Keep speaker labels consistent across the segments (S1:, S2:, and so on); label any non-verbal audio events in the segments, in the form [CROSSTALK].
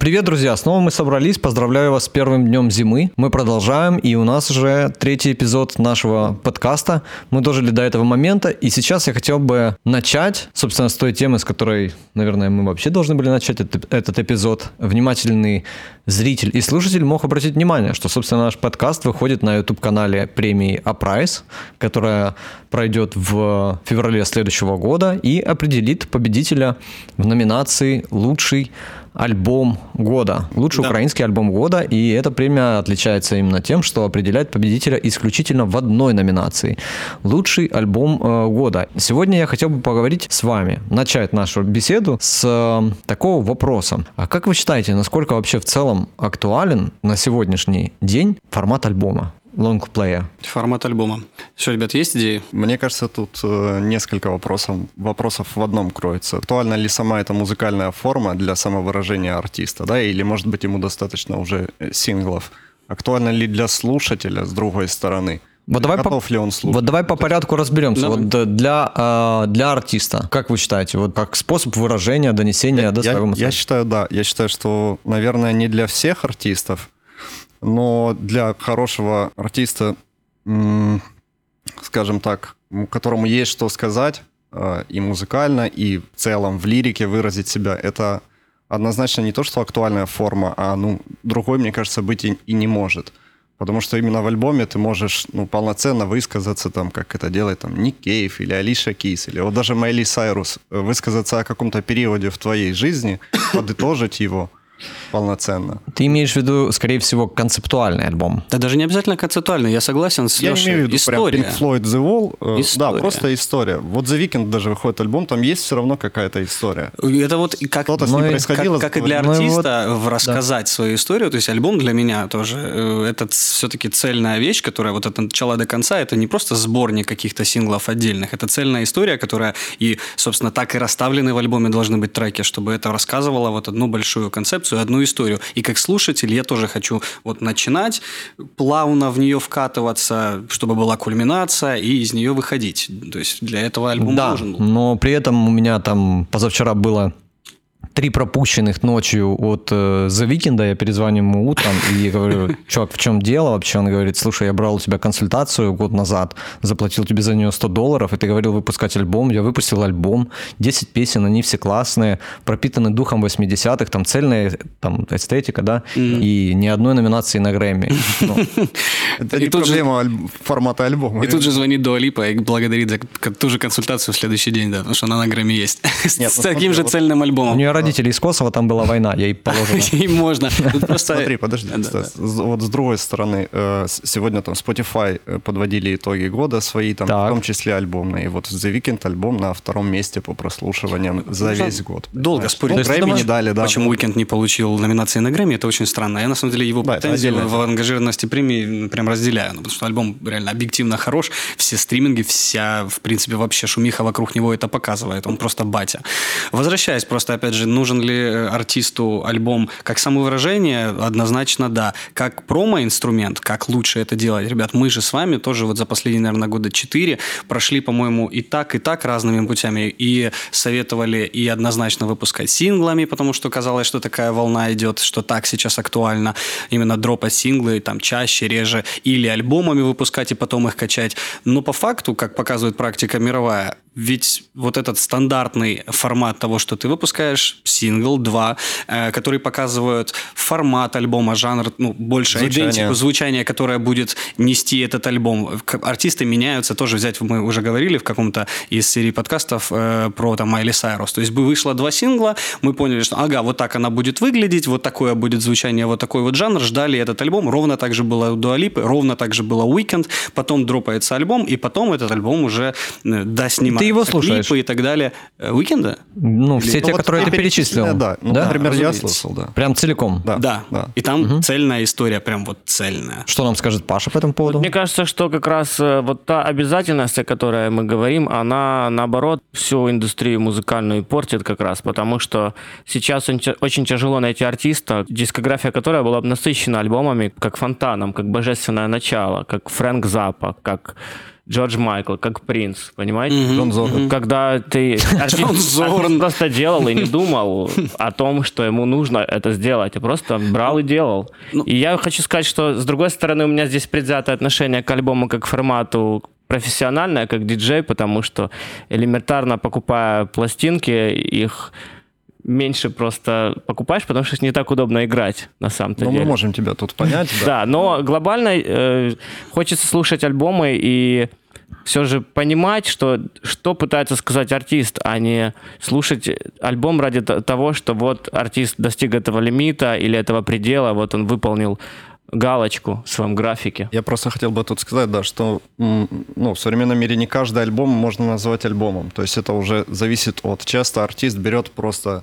S1: Привет, друзья! Снова мы собрались. Поздравляю вас с первым днем зимы. Мы продолжаем, и у нас уже третий эпизод нашего подкаста. Мы дожили до этого момента, и сейчас я хотел бы начать, собственно, с той темы, с которой, наверное, мы вообще должны были начать этот, этот эпизод. Внимательный зритель и слушатель мог обратить внимание, что, собственно, наш подкаст выходит на YouTube-канале премии Aprize, которая пройдет в феврале следующего года и определит победителя в номинации «Лучший альбом года, лучший да. украинский альбом года, и эта премия отличается именно тем, что определяет победителя исключительно в одной номинации – лучший альбом э, года. Сегодня я хотел бы поговорить с вами, начать нашу беседу с э, такого вопроса. А как вы считаете, насколько вообще в целом актуален на сегодняшний день формат альбома? Лонгплея?
S2: Формат альбома. Что, ребят, есть идеи?
S3: Мне кажется, тут э, несколько вопросов, вопросов в одном кроется. Актуальна ли сама эта музыкальная форма для самовыражения артиста, да, или, может быть, ему достаточно уже э, синглов? Актуальна ли для слушателя, с другой стороны?
S1: Вот давай Готов по, ли он слушать? Вот давай по порядку разберемся. Давай. Вот для, э, для артиста, как вы считаете, вот как способ выражения, донесения
S3: я,
S1: до своего
S3: я, я считаю, да. Я считаю, что, наверное, не для всех артистов, но для хорошего артиста, скажем так, которому есть что сказать э, и музыкально, и в целом в лирике выразить себя, это однозначно не то, что актуальная форма, а ну, другой, мне кажется, быть и, и не может. Потому что именно в альбоме ты можешь ну, полноценно высказаться, там, как это делает там, Ник Кейв или Алиша Кис, или вот даже Майли Сайрус, высказаться о каком-то периоде в твоей жизни, [COUGHS] подытожить его – полноценно.
S1: Ты имеешь в виду, скорее всего, концептуальный альбом?
S2: Да даже не обязательно концептуальный, я согласен с Я Лешей. имею в виду
S3: история. прям Pink Floyd The Wall. Э, история. Да, просто история. Вот The Weeknd даже выходит альбом, там есть все равно какая-то история.
S2: Это вот как, Что-то с ним происходило. Как, как и для артиста ну, вот, рассказать да. свою историю, то есть альбом для меня тоже, э, это все-таки цельная вещь, которая вот от начала до конца, это не просто сборник каких-то синглов отдельных, это цельная история, которая и, собственно, так и расставлены в альбоме должны быть треки, чтобы это рассказывало вот одну большую концепцию, одну историю. И как слушатель я тоже хочу вот начинать, плавно в нее вкатываться, чтобы была кульминация, и из нее выходить. То есть для этого альбом
S1: да,
S2: нужен был.
S1: но при этом у меня там позавчера было три пропущенных ночью от э, The Weeknd, я перезвоню ему утром и говорю, [LAUGHS] чувак, в чем дело вообще? Он говорит, слушай, я брал у тебя консультацию год назад, заплатил тебе за нее 100 долларов, и ты говорил выпускать альбом, я выпустил альбом, 10 песен, они все классные, пропитаны духом 80-х, там цельная там, эстетика, да, mm-hmm. и ни одной номинации на Грэмми.
S3: Ну. [LAUGHS] Это не проблема формата альбома.
S2: И тут же звонит Дуалипа и благодарит за ту же консультацию в следующий день, да, потому что она на Грэмми есть. С ну таким же цельным альбомом.
S1: У нее родители из Косово, там была война, ей положено. [LAUGHS]
S2: Ей можно.
S3: Смотри, подожди, вот с другой стороны, э, сегодня там Spotify э, подводили итоги года свои, там в том числе альбомные. Вот The Weeknd альбом на втором месте по прослушиваниям за весь год.
S2: Долго спорить. Грэмми не дали, да. Почему Weekend не получил номинации на Грэмми, это очень странно. Я на самом деле его претензии в ангажированности премии прям разделяю, ну, потому что альбом реально объективно хорош, все стриминги, вся, в принципе, вообще шумиха вокруг него это показывает, он просто батя. Возвращаясь просто, опять же, нужен ли э, артисту альбом как самовыражение? Однозначно да. Как промо-инструмент, как лучше это делать? Ребят, мы же с вами тоже вот за последние, наверное, года четыре прошли, по-моему, и так, и так разными путями. И советовали и однозначно выпускать синглами, потому что казалось, что такая волна идет, что так сейчас актуально. Именно дропать синглы там чаще, реже. Или альбомами выпускать и потом их качать. Но по факту, как показывает практика мировая, ведь вот этот стандартный формат того, что ты выпускаешь, сингл, два, э, которые показывают формат альбома, жанр, ну, больше звучание. идентику, звучание, которое будет нести этот альбом. Артисты меняются, тоже взять, мы уже говорили в каком-то из серий подкастов э, про там Майли Сайрус. То есть бы вышло два сингла, мы поняли, что ага, вот так она будет выглядеть, вот такое будет звучание, вот такой вот жанр, ждали этот альбом, ровно так же было у Дуалипы, ровно так же было Weekend, потом дропается альбом, и потом этот альбом уже э, да, снимается.
S1: Ты его слушаешь?
S2: Клипы и так далее. Уикенда?
S1: Ну, Или... все ну, те, вот которые ты перечислил.
S3: Да, ну, да? например, я слушал, да.
S1: Прям целиком?
S2: Да. Да. да. И там угу. цельная история, прям вот цельная.
S1: Что нам скажет Паша по этому поводу?
S4: Мне кажется, что как раз э, вот та обязательность, о которой мы говорим, она, наоборот, всю индустрию музыкальную портит как раз, потому что сейчас очень тяжело найти артиста, дискография которой была бы насыщена альбомами, как фонтаном, как божественное начало, как Фрэнк Запа, как Джордж Майкл, как принц, понимаете? Mm-hmm.
S3: Джон Зорн.
S4: Когда ты [LAUGHS] артист, просто делал и не думал о том, что ему нужно это сделать, а просто брал и делал. Ну, и я хочу сказать, что, с другой стороны, у меня здесь предвзятое отношение к альбому как к формату профессиональное, как диджей, потому что элементарно покупая пластинки, их меньше просто покупаешь, потому что не так удобно играть на самом-то
S3: но
S4: деле.
S3: мы можем тебя тут понять. [LAUGHS]
S4: Да, да но глобально э, хочется слушать альбомы и все же понимать, что, что пытается сказать артист, а не слушать альбом ради того, что вот артист достиг этого лимита или этого предела, вот он выполнил галочку в своем графике.
S3: Я просто хотел бы тут сказать, да, что ну, в современном мире не каждый альбом можно назвать альбомом. То есть это уже зависит от... Часто артист берет просто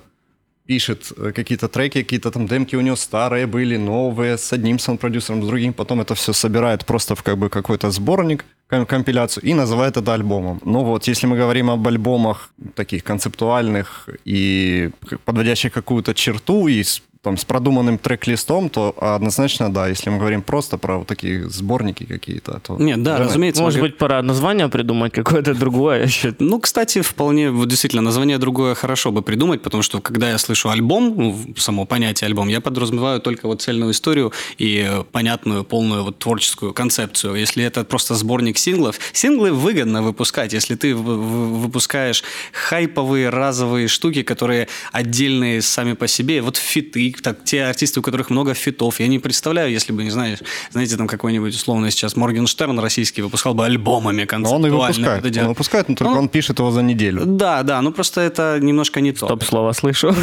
S3: пишет э, какие-то треки, какие-то там демки у него старые были, новые, с одним саунд-продюсером, с другим, потом это все собирает просто в как бы какой-то сборник, компиляцию и называет это альбомом. Ну вот, если мы говорим об альбомах таких концептуальных и подводящих какую-то черту и там, с продуманным трек-листом, то однозначно, да, если мы говорим просто про вот такие сборники какие-то, то...
S2: Нет, да, разумеется.
S4: Может быть, пора название придумать какое-то другое
S2: Ну, кстати, вполне, вот действительно, название другое хорошо бы придумать, потому что, когда я слышу альбом, ну, само понятие альбом, я подразумеваю только вот цельную историю и понятную, полную вот творческую концепцию. Если это просто сборник синглов, синглы выгодно выпускать, если ты выпускаешь хайповые, разовые штуки, которые отдельные сами по себе, вот фиты, так, те артисты, у которых много фитов. Я не представляю, если бы, не знаю, знаете, там какой-нибудь условно сейчас Моргенштерн российский выпускал бы альбомами концептуально.
S3: Но он и выпускает. Это он выпускает, но только он, он пишет его за неделю.
S2: Да, да, ну просто это немножко не то.
S4: Стоп, слово слышу.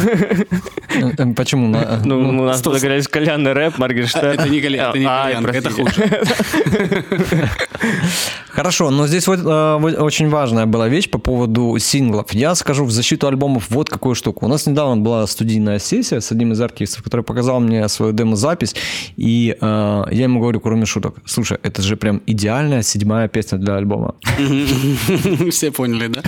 S1: Э, э, почему?
S4: Ну, ну, у нас тут говорили кальянный рэп, Моргенштерн.
S2: Это не кальянный, это хуже. [LAUGHS]
S1: Хорошо, но здесь вот э, очень важная была вещь по поводу синглов. Я скажу в защиту альбомов вот какую штуку. У нас недавно была студийная сессия с одним из артистов, который показал мне свою демо-запись, и э, я ему говорю, кроме шуток, слушай, это же прям идеальная седьмая песня для альбома. [LAUGHS]
S2: Все поняли, да?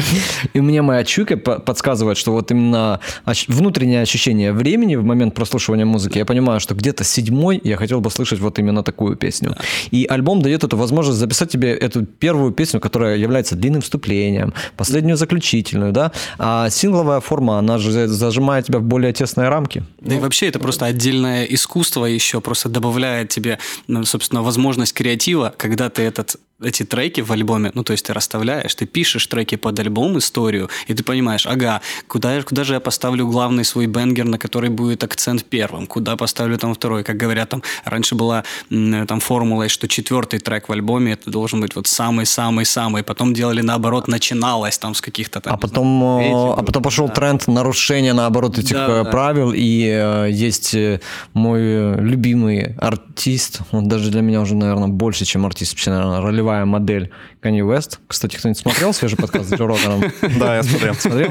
S1: И мне моя чуйка подсказывает, что вот именно внутреннее ощущение времени в момент прослушивания музыки, я понимаю, что где-то седьмой я хотел бы слышать вот именно такую песню. И альбом дает эту возможность записать тебе эту первую песню, которая является длинным вступлением, последнюю заключительную, да, а сингловая форма, она же зажимает тебя в более тесные рамки.
S2: Да и вообще это просто отдельное искусство еще, просто добавляет тебе, собственно, возможность креатива, когда ты этот эти треки в альбоме, ну, то есть ты расставляешь, ты пишешь треки под альбом, историю, и ты понимаешь, ага, куда, куда же я поставлю главный свой бенгер, на который будет акцент первым, куда поставлю там второй, как говорят, там, раньше была там формула, что четвертый трек в альбоме, это должен быть вот самый-самый-самый, потом делали наоборот, начиналось там с каких-то там...
S1: А потом, знаю, э, а потом пошел да. тренд нарушения, наоборот, этих да, э, правил, да. и э, есть э, мой любимый артист, он даже для меня уже, наверное, больше, чем артист, вообще, наверное, ролевой ролевая модель Kanye West. Кстати, кто-нибудь смотрел свежий подкаст с Джо Роганом? [LAUGHS]
S3: Да, я смотрел.
S1: Смотрел?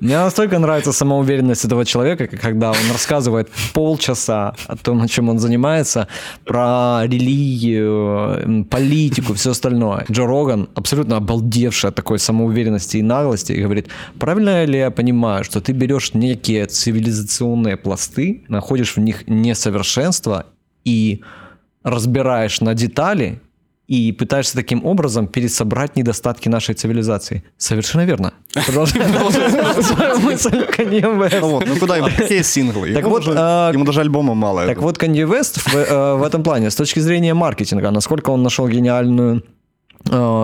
S1: Мне настолько нравится самоуверенность этого человека, когда он рассказывает полчаса о том, чем он занимается, про религию, политику, все остальное. Джо Роган, абсолютно обалдевший от такой самоуверенности и наглости, и говорит, правильно ли я понимаю, что ты берешь некие цивилизационные пласты, находишь в них несовершенство и разбираешь на детали и пытаешься таким образом пересобрать недостатки нашей цивилизации. Совершенно верно.
S3: Мысль Kanye Ну куда ему? Какие синглы? Так вот, а, ему даже альбома мало.
S1: Так вот, Kanye West э, в этом плане, с точки зрения маркетинга, насколько он нашел гениальную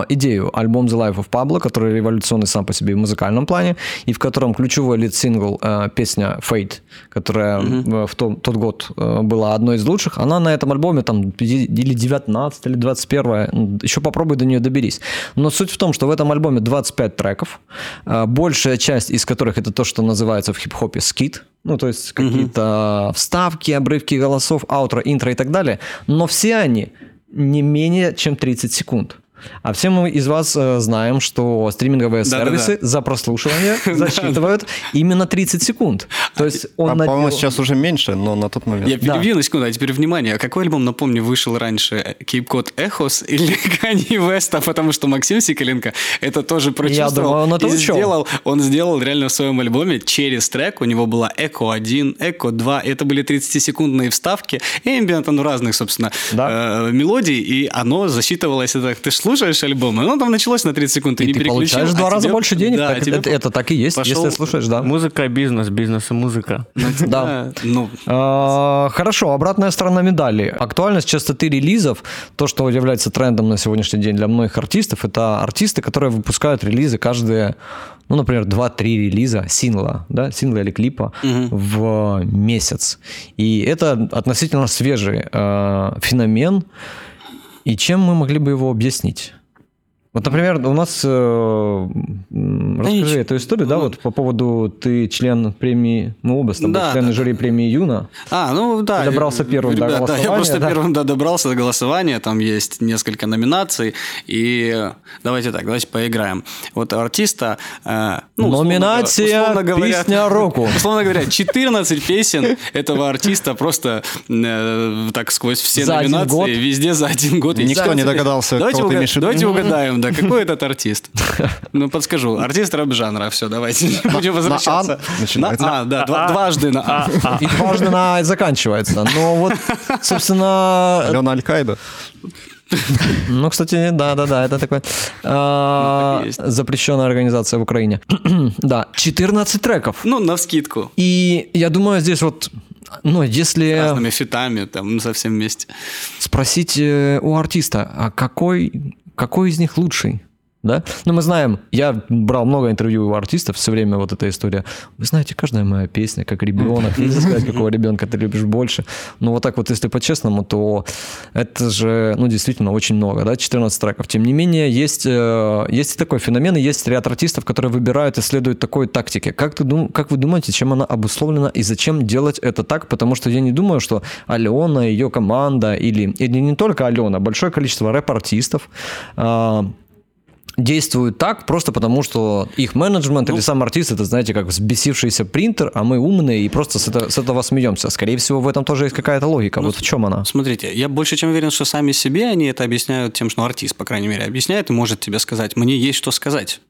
S1: идею альбом The Life of Pablo, который революционный сам по себе в музыкальном плане, и в котором ключевой лид-сингл э, песня Fate, которая mm-hmm. в том, тот год э, была одной из лучших, она на этом альбоме там или 19 или 21 еще попробуй до нее доберись. Но суть в том, что в этом альбоме 25 треков, большая часть из которых это то, что называется в хип-хопе скит, ну, то есть какие-то mm-hmm. вставки, обрывки голосов, аутро, интро и так далее, но все они не менее чем 30 секунд. А все мы из вас э, знаем, что стриминговые сервисы за прослушивание [LAUGHS] засчитывают именно 30 секунд. То есть
S3: он а, по-моему, сейчас уже меньше, но на тот момент.
S2: Я перебью на секунду, а теперь внимание. А какой альбом, напомню, вышел раньше? Cod Echos или [LAUGHS] Kanye West? А потому что Максим Сиколенко это тоже прочувствовал. Я думаю, он это и сделал, он сделал реально в своем альбоме через трек. У него была Echo 1, Echo 2. Это были 30-секундные вставки. Эмбиент, ну, разных, собственно, э, мелодий. И оно засчитывалось, это, ты слушаешь альбом, и оно там началось на 30 секунд, ты
S1: и
S2: не
S1: ты
S2: переключил.
S1: получаешь в два
S2: а
S1: раза
S2: тебе-
S1: больше денег.
S2: Да,
S1: так
S2: тебе
S1: это, это так и есть,
S2: пошел-
S1: если слушаешь, да.
S4: Музыка, бизнес, бизнес и музыка.
S1: Да.
S2: Ну,
S1: А, Хорошо, обратная сторона медали. Актуальность частоты релизов, то, что является трендом на сегодняшний день для многих артистов, это артисты, которые выпускают релизы каждые, ну, например, 2-3 релиза сингла, да, сингла или клипа в месяц. И это относительно свежий э, феномен. И чем мы могли бы его объяснить? Вот, например, у нас... э, расскажи эту историю, да, вот по поводу ты член премии, мы оба с тобой
S2: Да,
S1: члены
S2: да,
S1: жюри премии Юна.
S2: А, ну да.
S1: Ты добрался
S2: э,
S1: первым до
S2: ребят, Да, я
S1: голосования,
S2: просто
S1: да?
S2: первым да, добрался до голосования. Там есть несколько номинаций. И давайте так, давайте поиграем. Вот у артиста... э, ну, условно
S1: Номинация
S2: говоря- условно говоря-
S1: «Песня року». [LAUGHS]
S2: Условно говоря, 14 песен этого артиста просто э, так сквозь все
S1: За один
S2: номинации
S1: год?
S2: везде за один год.
S3: Никто
S2: И
S3: не догадался,
S2: давайте
S3: кого ты имеешь в виду.
S2: Давайте угадаем, да, какой этот артист. Ну, подскажу. Артист рэп-жанра. Все, давайте не будем возвращаться. На А, да, два- дважды на А.
S1: И дважды на «А» заканчивается. Но вот, собственно,
S3: Алена Аль-Каида.
S1: ну, кстати, да-да-да, это такой а,
S2: так и есть.
S1: запрещенная организация в Украине. [CLEARS THROAT] Да, 14 треков.
S2: Ну, на вскидку.
S1: И я думаю, здесь вот, ну, если
S2: Разными фитами, там, ну, совсем вместе.
S1: спросить э, у артиста, а какой, какой из них лучший? Да? Ну, мы знаем, я брал много интервью у артистов, все время вот эта история. Вы знаете, каждая моя песня, как ребенок, нельзя [LAUGHS] сказать, какого ребенка ты любишь больше. Но вот так вот, если по-честному, то это же, ну, действительно очень много, да, 14 треков. Тем не менее, есть, э, есть и такой феномен, и есть ряд артистов, которые выбирают и следуют такой тактике. Как, ты дум, как вы думаете, чем она обусловлена и зачем делать это так? Потому что я не думаю, что Алена, ее команда или, или не только Алена, большое количество рэп-артистов а, действуют так просто потому, что их менеджмент или сам артист, это, знаете, как взбесившийся принтер, а мы умные и просто с, это- с этого смеемся. Скорее всего, в этом тоже есть какая-то логика. вот в чем она?
S2: Смотрите, я больше чем уверен, что сами себе они это объясняют тем, что ну, артист, по крайней мере, объясняет и может тебе сказать, мне есть что сказать.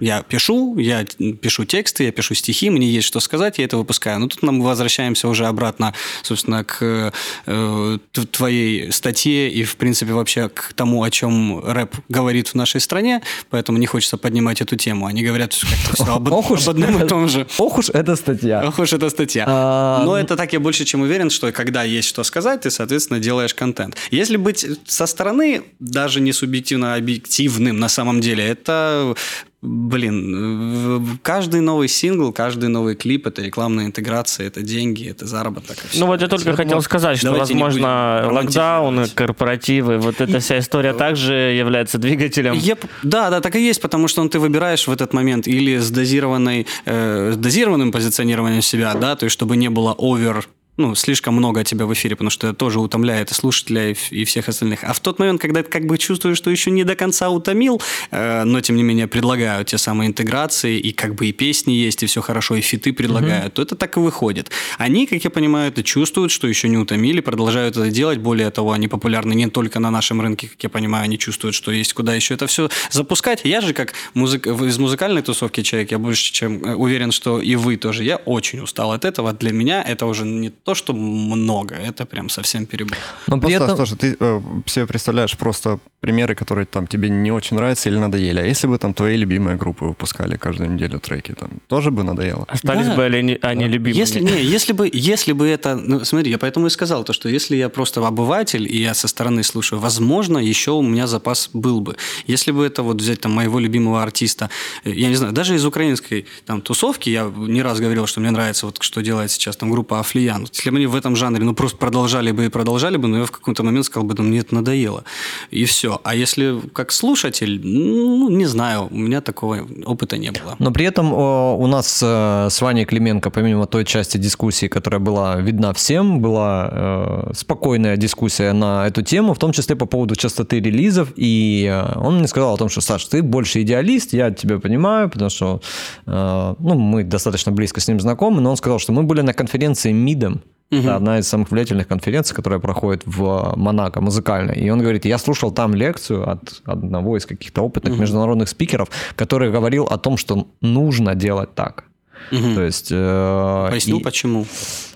S2: Я пишу, я пишу тексты, я пишу стихи, мне есть что сказать, я это выпускаю. Но тут мы возвращаемся уже обратно, собственно, к э, твоей статье и, в принципе, вообще к тому, о чем рэп говорит в нашей стране, поэтому не хочется поднимать эту тему. Они говорят как-то об, об одном и том же.
S1: Ох уж эта статья.
S2: Ох уж эта статья.
S1: А,
S2: Но это так я больше чем уверен, что когда есть что сказать, ты, соответственно, делаешь контент. Если быть со стороны, даже не субъективно, а объективным на самом деле, это Блин, каждый новый сингл, каждый новый клип – это рекламная интеграция, это деньги, это заработок. и.
S4: Ну вот я только
S2: Вот
S4: хотел сказать, что, возможно, локдауны, корпоративы, вот эта вся история также является двигателем.
S2: Я да, да, так и есть, потому что ну, ты выбираешь в этот момент или с дозированной, э, с дозированным позиционированием себя, да, то есть чтобы не было овер ну, слишком много тебя в эфире, потому что это тоже утомляет и слушателя, и, и всех остальных. А в тот момент, когда ты как бы чувствуешь, что еще не до конца утомил, э, но тем не менее предлагают те самые интеграции, и как бы и песни есть, и все хорошо, и фиты предлагают, то это так и выходит. Они, как я понимаю, это чувствуют, что еще не утомили, продолжают это делать. Более того, они популярны не только на нашем рынке, как я понимаю, они чувствуют, что есть куда еще это все запускать. Я же, как музык... из музыкальной тусовки человек, я больше чем э, уверен, что и вы тоже. Я очень устал от этого. Для меня это уже не то, что много, это прям совсем перебор.
S1: Но при
S3: Просто
S1: этом...
S3: тоже ты э, себе представляешь просто примеры, которые там тебе не очень нравятся или надоели. А если бы там твои любимые группы выпускали каждую неделю треки, там тоже бы надоело.
S4: Остались
S2: Да.
S4: бы они, они любимыми.
S2: Если, не, если бы, если бы это... Ну, смотри, я поэтому и сказал, то, что если я просто обыватель, и я со стороны слушаю, возможно, еще у меня запас был бы. Если бы это вот взять там моего любимого артиста, э, я не знаю, даже из украинской там тусовки, я не раз говорил, что мне нравится вот что делает сейчас там группа Афлиян. Если бы они в этом жанре, ну, просто продолжали бы и продолжали бы, но я в какой-то момент сказал бы, ну, мне это надоело. И все. А если как слушатель, ну, не знаю, у меня такого опыта не было.
S1: Но при этом у нас э, с Ваней Клименко, помимо той части дискуссии, которая была видна всем, была э, спокойная дискуссия на эту тему, в том числе по поводу частоты релизов. И э, он мне сказал о том, что, Саш, ты больше идеалист, я тебя понимаю, потому что ну, мы достаточно близко с ним знакомы, но он сказал, что мы были на конференции МИДом, это одна из самых влиятельных конференций, которая проходит в Монако, музыкальной. И он говорит, я слушал там лекцию от одного из каких-то опытных международных спикеров, который говорил о том, что нужно делать так.
S2: Угу. То есть... Э, Пояснил, и... почему?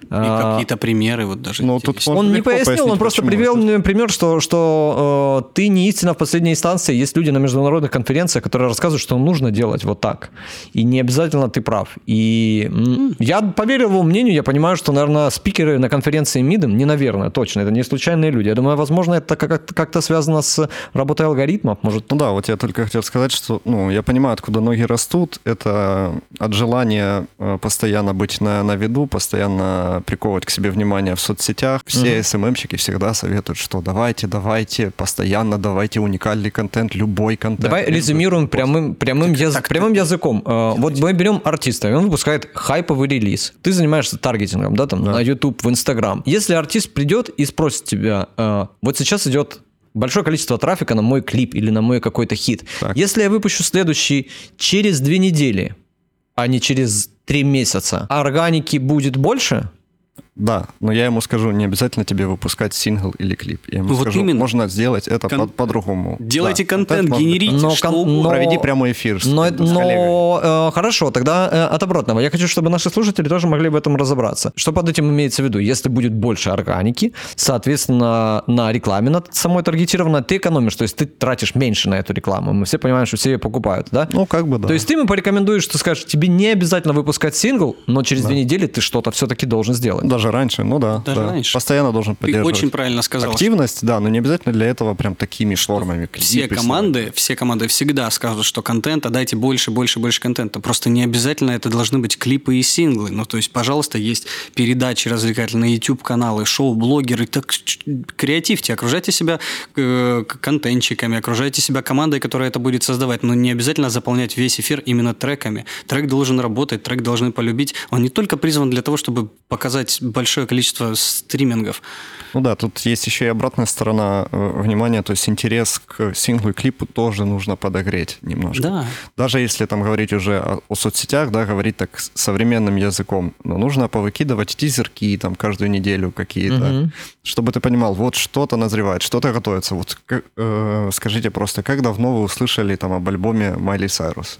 S2: И а, какие-то примеры вот даже.
S1: Ну, тут он не пояснил, он просто привел мне пример, что, что э, ты не истина в последней инстанции. Есть люди на международных конференциях, которые рассказывают, что нужно делать вот так. И не обязательно ты прав. И mm. я поверил его мнению, я понимаю, что, наверное, спикеры на конференции МИДом, не наверное, точно, это не случайные люди. Я думаю, возможно, это как-то связано с работой алгоритмов, может.
S3: Ну да, вот я только хотел сказать, что ну, я понимаю, откуда ноги растут. Это от желания э, постоянно быть на, на виду, постоянно приковывать к себе внимание в соцсетях. Все. СММщики всегда советуют, что давайте, давайте, постоянно давайте уникальный контент, любой контент.
S1: Давай резюмируем прямым, прямым, так, яз... так, прямым так, языком. Делайте. Вот мы берем артиста, и он выпускает хайповый релиз. Ты занимаешься таргетингом, да, там, да. на YouTube, в Instagram. Если артист придет и спросит тебя, э, вот сейчас идет большое количество трафика на мой клип или на мой какой-то хит. Так. Если я выпущу следующий через две недели, а не через три месяца, органики будет больше?
S3: Да, но я ему скажу, не обязательно тебе выпускать сингл или клип. Я ему вот скажу, именно. можно сделать это Кон... по- по-другому.
S2: Делайте да, контент, контент генерите но, что
S3: но, Проведи прямой эфир.
S1: С, но, с но э, хорошо, тогда э, от обратного. Я хочу, чтобы наши слушатели тоже могли в этом разобраться. Что под этим имеется в виду? Если будет больше органики, соответственно, на рекламе над самой таргетированной ты экономишь, то есть ты тратишь меньше на эту рекламу. Мы все понимаем, что все ее покупают, да?
S3: Ну, как бы, да.
S1: То есть ты ему порекомендуешь, ты скажешь, тебе не обязательно выпускать сингл, но через да. две недели ты что-то все-таки должен сделать.
S3: Даже раньше, ну да
S2: даже
S3: да.
S2: раньше.
S3: Постоянно должен поддерживать.
S2: Ты очень правильно сказал.
S3: Активность, да, но не обязательно для этого прям такими формами.
S2: Все команды, все команды всегда скажут, что контента дайте больше, больше, больше контента. Просто не обязательно это должны быть клипы и синглы. Ну, то есть, пожалуйста, есть передачи развлекательные, YouTube-каналы, шоу, блогеры. Так креативьте, окружайте себя э, контентчиками, окружайте себя командой, которая это будет создавать. Но не обязательно заполнять весь эфир именно треками. Трек должен работать, трек должны полюбить. Он не только призван для того, чтобы показать большое количество стримингов.
S3: Ну да, тут есть еще и обратная сторона э, внимания, то есть интерес к синглу и клипу тоже нужно подогреть немножко.
S2: Да.
S3: Даже если там говорить уже о, о соцсетях, да, говорить так современным языком, но нужно повыкидывать тизерки там каждую неделю какие-то, угу. чтобы ты понимал, вот что-то назревает, что-то готовится. Вот э, скажите просто, как давно вы услышали там об альбоме Майли Сайрус?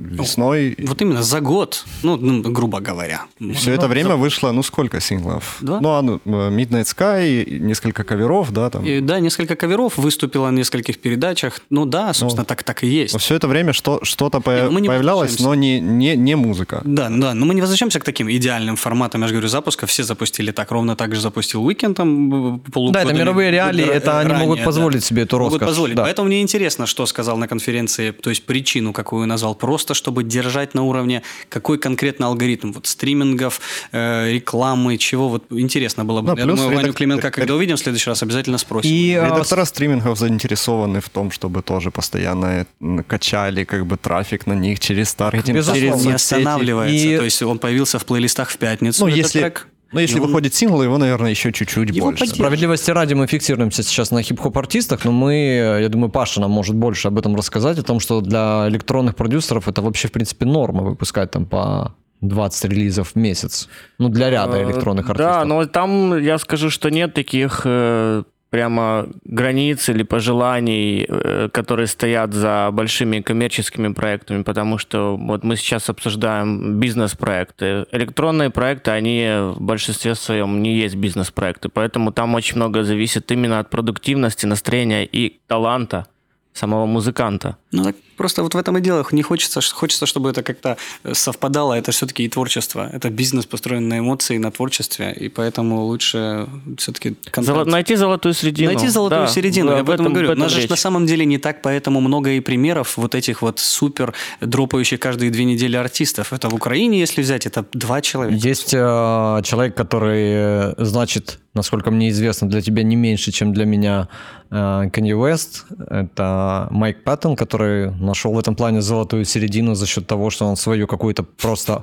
S3: Весной.
S2: Вот именно за год, ну, ну грубо говоря.
S3: Все это время вышло, ну, сколько синглов?
S2: Два?
S3: Ну, а, ну, Midnight Sky, несколько каверов, да, там.
S2: И, да, несколько каверов, выступила в нескольких передачах. Ну, да, собственно, ну, так, так и есть.
S3: Но все это время что, что-то по- ну, появлялось, но не, не, не музыка.
S2: Да, да, но мы не возвращаемся к таким идеальным форматам, я же говорю, запуска. Все запустили так, ровно так же запустил Weekend там
S1: полугодами. Да, это мировые реалии, это ранее, они могут позволить да. себе эту роскошь.
S2: Могут позволить. Да. Поэтому мне интересно, что сказал на конференции, то есть причину, какую назвал, просто чтобы держать на уровне, какой конкретно алгоритм, вот стримингов, э, рекламы, чего, вот интересно было бы. Да, Я думаю, редак... Ваню Клименко, когда увидим в следующий раз, обязательно спросим.
S3: И а, редактора стримингов заинтересованы в том, чтобы тоже постоянно качали как бы трафик на них через таргетинг.
S2: Безусловно. Через не останавливается, и... то есть он появился в плейлистах в пятницу.
S3: Ну, если... Трек. Но если и выходит сингл, его, наверное, еще чуть-чуть его больше.
S1: Справедливости ради мы фиксируемся сейчас на хип-хоп-артистах, но мы, я думаю, Паша нам может больше об этом рассказать, о том, что для электронных продюсеров это вообще, в принципе, норма выпускать там по 20 релизов в месяц. Ну, для ряда э, электронных артистов.
S4: Да, но там я скажу, что нет таких э, прямо границ или пожеланий, э, которые стоят за большими коммерческими проектами, потому что вот мы сейчас обсуждаем бизнес-проекты. Электронные проекты, они в большинстве своем не есть бизнес-проекты, поэтому там очень много зависит именно от продуктивности, настроения и таланта самого музыканта.
S2: Ну, так просто вот в этом и дело. Не хочется, хочется, чтобы это как-то э, совпадало. Это все-таки и творчество. Это бизнес, построен на эмоции, на творчестве. И поэтому лучше все-таки...
S4: Золо... Найти золотую середину.
S2: Найти золотую да, середину. Я об этом говорю. У нас же на самом деле не так, поэтому много и примеров вот этих вот супер дропающих каждые две недели артистов. Это в Украине, если взять, это два человека.
S1: Есть э, человек, который, э, значит, насколько мне известно, для тебя не меньше, чем для меня Канье э, Уэст. Это Майк Пэттон, который нашел в этом плане золотую середину за счет того, что он свою какую-то просто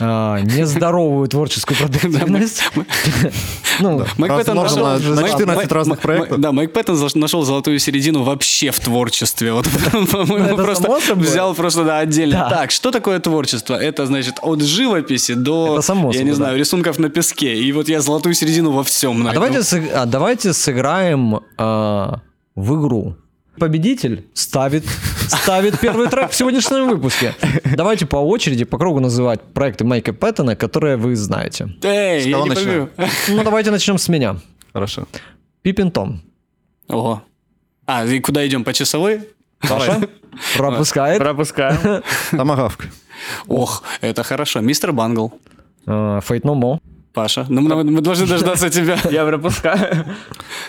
S1: э, нездоровую творческую продуктивность.
S2: Ну, Майк Пэттон нашел на 14 разных проектов. Да, Майк Пэттон нашел золотую середину вообще в творчестве. Вот, [LAUGHS] по-моему, просто взял просто да, отдельно. Так, что такое творчество? Это, значит, от живописи до, я не знаю, рисунков на песке. И вот я золотую середину во всем
S1: найду. А давайте сыграем а, в игру. Победитель ставит, ставит первый трек в сегодняшнем выпуске. Давайте по очереди, по кругу называть проекты Майка Пэттона, которые вы знаете.
S2: Эй, я не
S1: начнем? [LAUGHS] Ну, давайте начнем с меня.
S3: Хорошо.
S1: Пипин Том.
S2: Ого. А, и куда идем? По часовой?
S1: Паша пропускает.
S4: Пропускаем. [LAUGHS]
S3: Томагавк.
S2: Ох, это хорошо. Mr. Bungle.
S1: Faith No More.
S2: Паша, ну мы, мы должны дождаться тебя. [LAUGHS]
S4: Я пропускаю.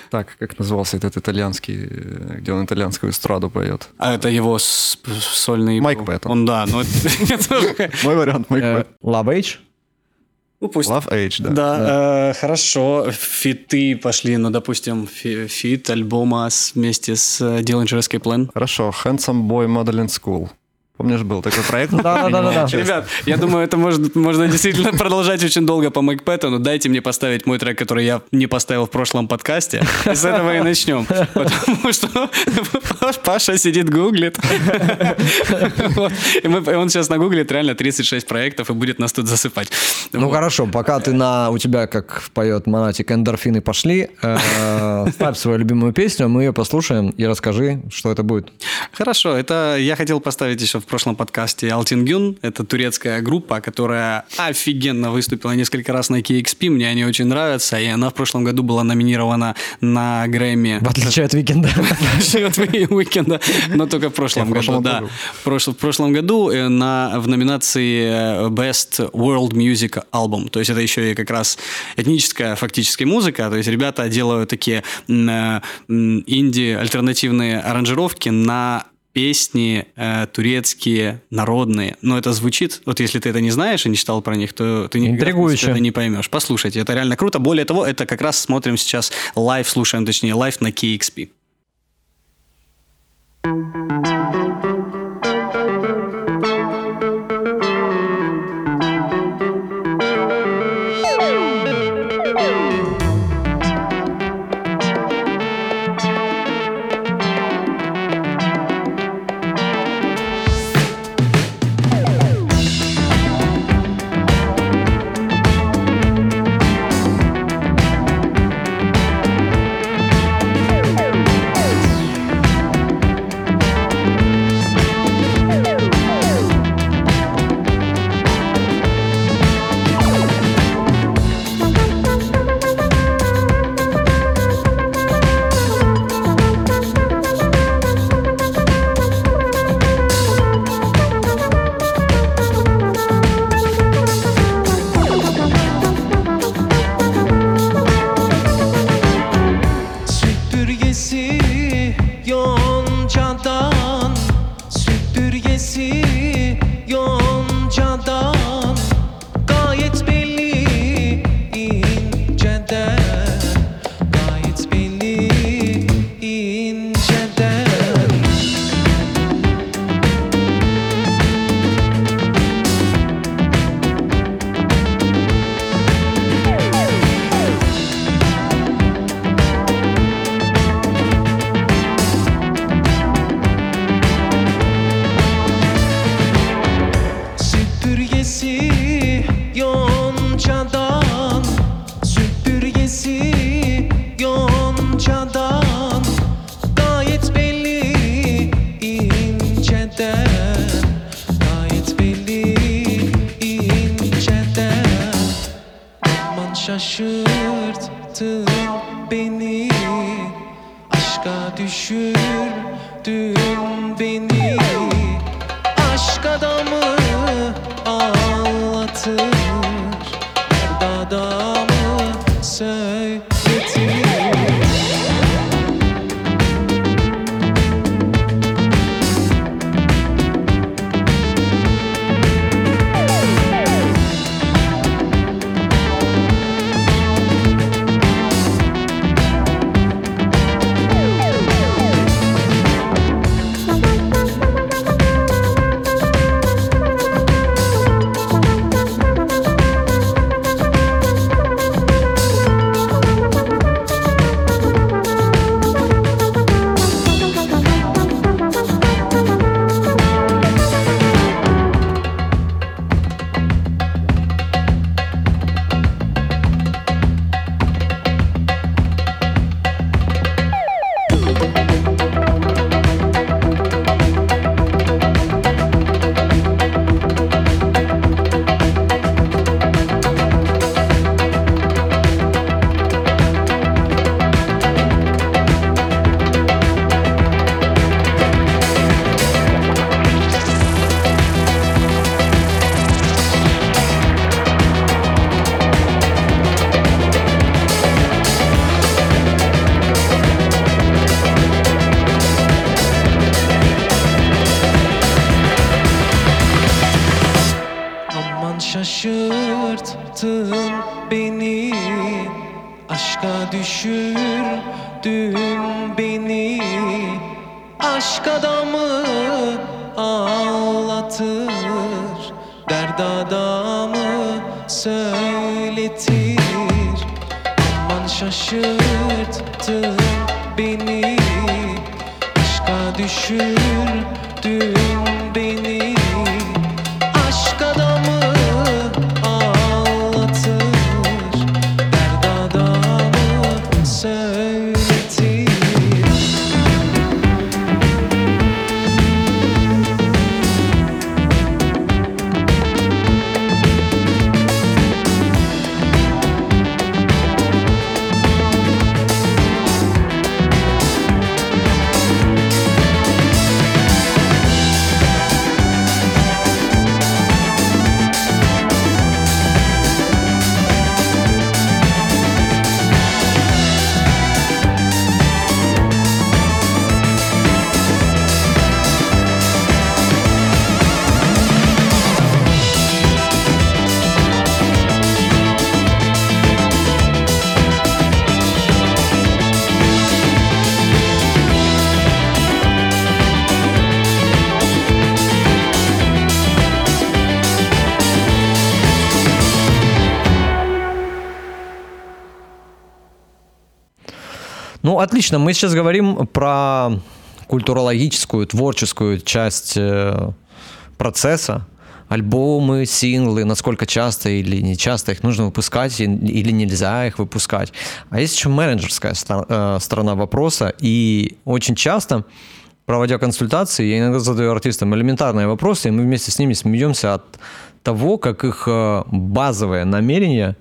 S3: Так, как назывался этот итальянский, где он итальянскую эстраду поет?
S2: А это его сольный...
S3: Майк Пэттон.
S2: Он, да, [LAUGHS] но... [LAUGHS]
S3: Мой вариант Майк
S1: Пэттон. Lovage?
S3: Ну, пусть. Lovage, да.
S2: Да, да. Э, хорошо. Фиты пошли, ну, допустим, фи фит альбома с, вместе с Dillinger Escape Plan.
S3: Хорошо. Handsome Boy Modeling School. Помнишь, был такой проект? Да,
S1: да, да.
S2: Ребят, я думаю, это может, можно действительно продолжать очень долго по Майк но Дайте мне поставить мой трек, который я не поставил в прошлом подкасте. И с этого и начнем. Потому что Паша сидит, гуглит. И, он сейчас нагуглит реально 36 проектов и будет нас тут засыпать.
S1: Ну хорошо, пока ты на... У тебя, как поет Монатик, эндорфины пошли, э, ставь свою любимую песню, мы ее послушаем и расскажи, что это будет.
S2: Хорошо, это я хотел поставить еще в прошлом подкасте Altın Gün. Это турецкая группа, которая офигенно выступила несколько раз на KEXP. Мне они очень нравятся. И она в прошлом году была номинирована на Грэмми.
S1: В отличие от Weeknd а. [LAUGHS]
S2: от Weeknd а. Но только в прошлом году, да. В прошлом году э, на, в номинации э, Best World Music Album. То есть это еще и как раз этническая фактически музыка. То есть ребята делают такие э, инди альтернативные аранжировки на песни э, турецкие, народные. Но это звучит, вот если ты это не знаешь и не читал про них, то ты никогда это не поймешь. Послушайте, это реально круто. Более того, это как раз смотрим сейчас live, слушаем, точнее, live на KEXP.
S5: Aşka
S1: Отлично. Мы сейчас говорим про культурологическую, творческую часть э, процесса. Альбомы, синглы, насколько часто или не часто их нужно выпускать или нельзя их выпускать. А есть еще менеджерская э, сторона вопроса. И очень часто, проводя консультации, я иногда задаю артистам элементарные вопросы, и мы вместе с ними смеемся от того, как их э, базовые намерения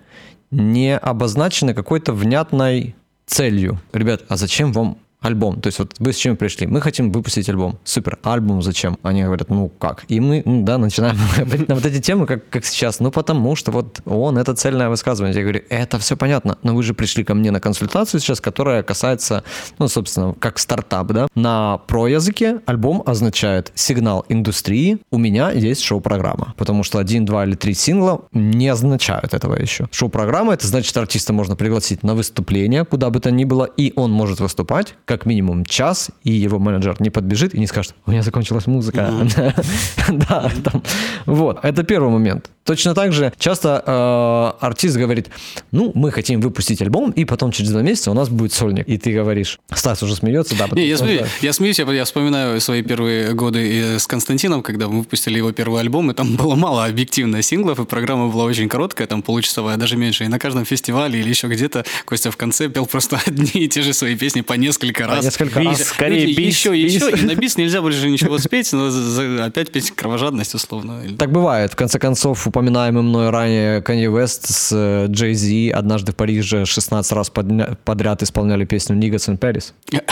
S1: не обозначены какой-то внятной целью. Ребят, а зачем вам альбом. То есть вот вы с чем пришли? Мы хотим выпустить альбом. Супер. Альбом зачем? Они говорят, ну как? И мы, ну, да, начинаем [LAUGHS] на вот эти темы, как, как сейчас. Ну потому что вот он, это цельное высказывание. Я говорю, это все понятно, но вы же пришли ко мне на консультацию сейчас, которая касается, ну, собственно, как стартап, да. На про языке альбом означает сигнал индустрии. У меня есть шоу-программа. Потому что один, два или три сингла не означают этого еще. Шоу-программа, это значит, артиста можно пригласить на выступление, куда бы то ни было, и он может выступать, как минимум час, и его менеджер не подбежит и не скажет, у меня закончилась музыка. [LAUGHS] Да, там. Вот, это первый момент. Точно так же часто э, артист говорит, ну, мы хотим выпустить альбом, и потом через два месяца у нас будет сольник. И ты говоришь, Стас уже смеется, да?
S2: Не, я, смею, я смеюсь, я, я вспоминаю свои первые годы с Константином, когда мы выпустили его первый альбом, и там было мало объективно синглов, и программа была очень короткая, там получасовая, даже меньше. И на каждом фестивале или еще где-то Костя в конце пел просто [LAUGHS] одни и те же свои песни по несколько раз. По
S1: несколько раз.
S4: Скорее бис,
S2: еще, еще. И на бис нельзя больше ничего [LAUGHS] спеть, но опять петь кровожадность условно.
S1: Так бывает. В конце концов, упоминаемый мной ранее Kanye West с Jay Z однажды в Париже 16 раз подряд исполняли песню Niggas in Paris. [LAUGHS]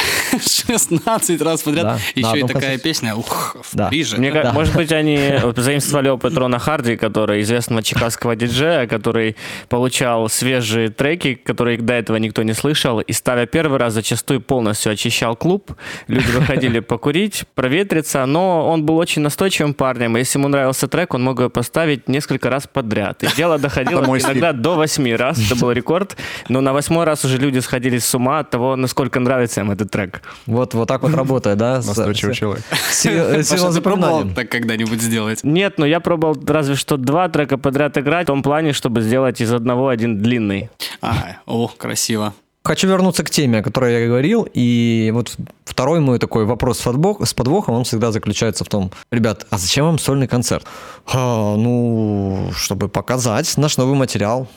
S2: 16 раз подряд? Да, Еще и такая концерте. песня, ух, в да. Париже.
S4: Мне, да. Может быть, они [LAUGHS] заимствовали опыт Рона Харди, который известного чикагского диджея, который получал свежие треки, которые до этого никто не слышал, и ставя первый раз, зачастую полностью очищал клуб. Люди выходили [LAUGHS] покурить, проветриться, но он был очень настойчивым парнем. Если ему нравился трек, он мог его поставить несколько раз подряд. И дело доходило иногда до восьми раз, это был рекорд, но на восьмой раз уже люди сходили с ума от того, насколько нравится им этот трек.
S1: Вот, вот так вот [LAUGHS] работает, да?
S3: Настойчивый человек.
S2: Сила ты пробовал так когда-нибудь сделать?
S4: Нет, но я пробовал разве что два трека подряд играть в том плане, чтобы сделать из одного один длинный.
S2: Ага, о, красиво.
S1: Хочу вернуться к теме, о которой я говорил, и вот второй мой такой вопрос с подвохом, он всегда заключается в том, ребят, а зачем вам сольный концерт? А, ну, чтобы показать наш новый материал.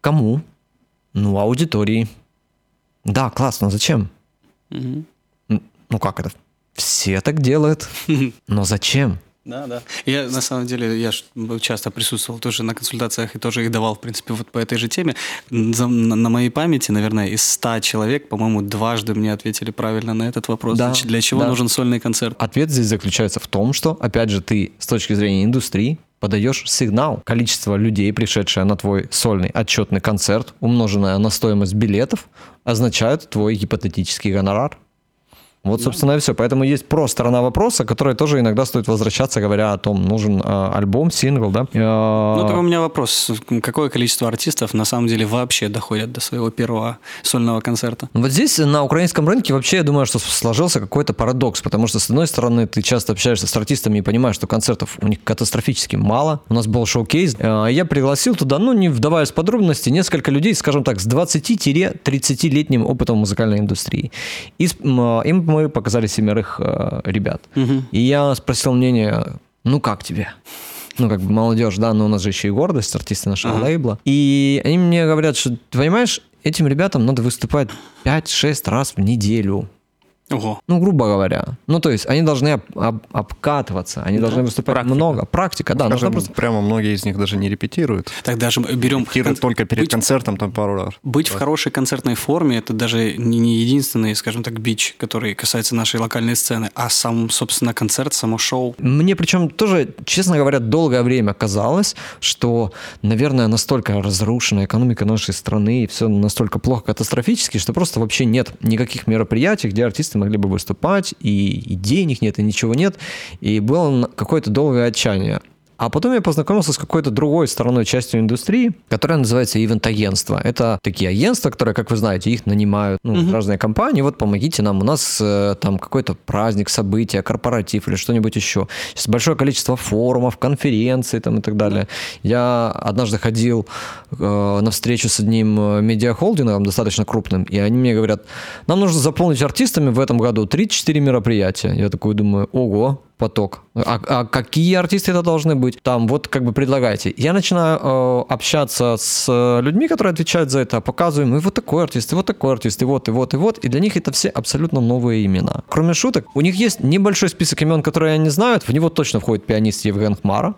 S1: Кому? Ну, аудитории. Да, классно, зачем? Угу. Ну как это? Все так делают. [LAUGHS] Но зачем?
S2: Да, да. Я на самом деле, я часто присутствовал тоже на консультациях и тоже их давал, в принципе, вот по этой же теме. На, на моей памяти, наверное, из 100 человек, по-моему, дважды мне ответили правильно на этот вопрос. Да, Для чего да. нужен сольный концерт?
S1: Ответ здесь заключается в том, что, опять же, ты с точки зрения индустрии подаешь сигнал. Количество людей, пришедшее на твой сольный отчетный концерт, умноженное на стоимость билетов, означает твой гипотетический гонорар. Вот, собственно, да. и все. Поэтому есть про сторона вопроса, которая тоже иногда стоит возвращаться, говоря о том, нужен э, альбом, сингл, да?
S2: Э, ну, так у меня вопрос. Какое количество артистов на самом деле вообще доходят до своего первого сольного концерта?
S1: Вот здесь на украинском рынке вообще, я думаю, что сложился какой-то парадокс, потому что, с одной стороны, ты часто общаешься с артистами и понимаешь, что концертов у них катастрофически мало. У нас был шоу-кейс, э, я пригласил туда, ну, не вдаваясь в подробности, несколько людей, скажем так, с 20-30-летним опытом музыкальной индустрии. И им мы показали семерых э, ребят. Угу. И я спросил мнение, ну как тебе? ну, как бы молодежь, да, но у нас же еще и гордость, артисты нашего ага. лейбла. И они мне говорят, что, ты понимаешь, этим ребятам надо выступать 5-6 раз в неделю.
S2: Ого.
S1: Ну, грубо говоря. Ну, то есть они должны об, об, обкатываться, они да. должны выступать Практика. много. Практика, да.
S3: Скажем, просто... Прямо многие из них даже не репетируют.
S2: Так даже берем...
S3: Репетируют кон... только перед быть... концертом там пару раз.
S2: Быть да. в хорошей концертной форме – это даже не, не единственный, скажем так, бич, который касается нашей локальной сцены, а сам, собственно, концерт, само шоу.
S1: Мне причем тоже, честно говоря, долгое время казалось, что, наверное, настолько разрушена экономика нашей страны и все настолько плохо катастрофически, что просто вообще нет никаких мероприятий, где артисты могли бы выступать, и, и денег нет, и ничего нет, и было какое-то долгое отчаяние. А потом я познакомился с какой-то другой стороной частью индустрии, которая называется ивент-агентство. Это такие агентства, которые, как вы знаете, их нанимают ну, uh-huh. разные компании. Вот помогите нам, у нас э, там какой-то праздник, событие, корпоратив или что-нибудь еще. Сейчас большое количество форумов, конференций там, и так далее. Я однажды ходил э, на встречу с одним э, медиахолдингом, достаточно крупным, и они мне говорят, нам нужно заполнить артистами в этом году 3-4 мероприятия. Я такой думаю, ого, поток. А, а какие артисты это должны быть? Там вот как бы предлагайте. Я начинаю э, общаться с людьми, которые отвечают за это, показываем, и вот такой артист, и вот такой артист, и вот, и вот, и вот. И для них это все абсолютно новые имена. Кроме шуток, у них есть небольшой список имен, которые они знают. В него точно входит пианист Евген Хмара.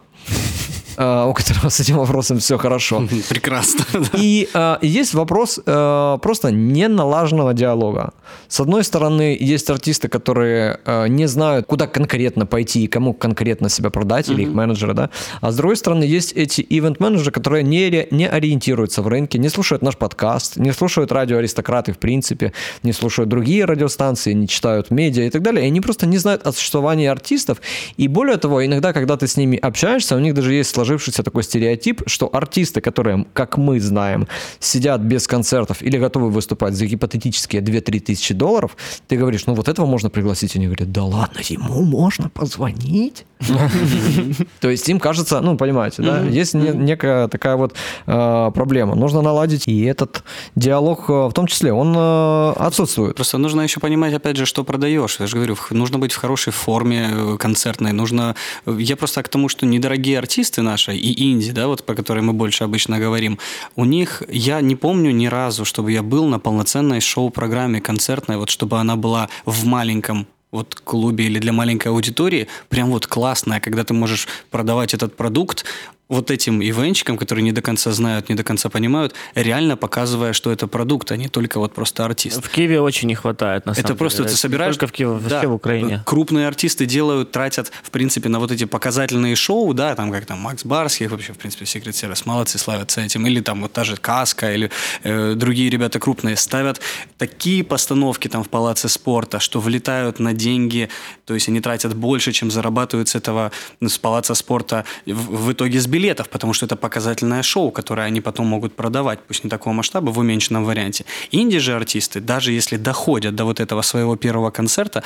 S1: Э, у которого с этим вопросом все хорошо. [LAUGHS]
S2: Прекрасно.
S1: И э, есть вопрос э, просто неналаженного диалога. С одной стороны, есть артисты, которые э, не знают, куда конкретно пойти и кому конкретно себя продать, или их менеджеры, да. А с другой стороны, есть эти ивент-менеджеры, которые не, не ориентируются в рынке, не слушают наш подкаст, не слушают радио «Аристократы» в принципе, не слушают другие радиостанции, не читают медиа и так далее. И они просто не знают о существовании артистов. И более того, иногда, когда ты с ними общаешься, у них даже есть сложившаяся сложившийся такой стереотип, что артисты, которые, как мы знаем, сидят без концертов или готовы выступать за гипотетические 2-3 тысячи долларов, ты говоришь, ну вот этого можно пригласить. Они говорят, да ладно, ему можно позвонить? [LAUGHS] То есть им кажется, ну, понимаете, да, есть некая такая вот э, проблема. Нужно наладить, и этот диалог э, в том числе, он э, отсутствует.
S2: Просто нужно еще понимать, опять же, что продаешь. Я же говорю, нужно быть в хорошей форме концертной. Нужно... Я просто к тому, что недорогие артисты наши и инди, да, вот по которой мы больше обычно говорим, у них, я не помню ни разу, чтобы я был на полноценной шоу-программе концертной, вот чтобы она была в маленьком вот клубе или для маленькой аудитории, прям вот классная, когда ты можешь продавать этот продукт вот этим ивенчикам, которые не до конца знают, не до конца понимают, реально показывая, что это продукт, а не только вот просто артист.
S4: В Киеве очень не хватает, на
S2: самом
S4: это
S2: деле. просто ты собираешь...
S4: Не только в Киеве, да, в Украине.
S2: Крупные артисты делают, тратят, в принципе, на вот эти показательные шоу, да, там как там Макс Барский, вообще, в принципе, Secret Service, молодцы, славятся этим, или там вот та же Каска, или э, другие ребята крупные ставят такие постановки там в Палаце спорта, что влетают на деньги, то есть они тратят больше, чем зарабатывают с этого, с Палаца спорта в, в итоге с билетов, потому что это показательное шоу, которое они потом могут продавать, пусть не такого масштаба, в уменьшенном варианте. Инди же артисты, даже если доходят до вот этого своего первого концерта,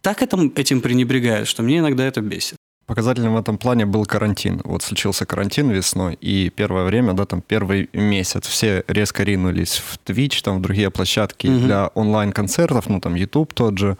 S2: так этим, этим пренебрегают, что мне иногда это бесит.
S3: Показательным в этом плане был карантин. Вот случился карантин весной, и первое время, да, там первый месяц все резко ринулись в Twitch, там в другие площадки mm-hmm. для онлайн-концертов, ну там YouTube тот же.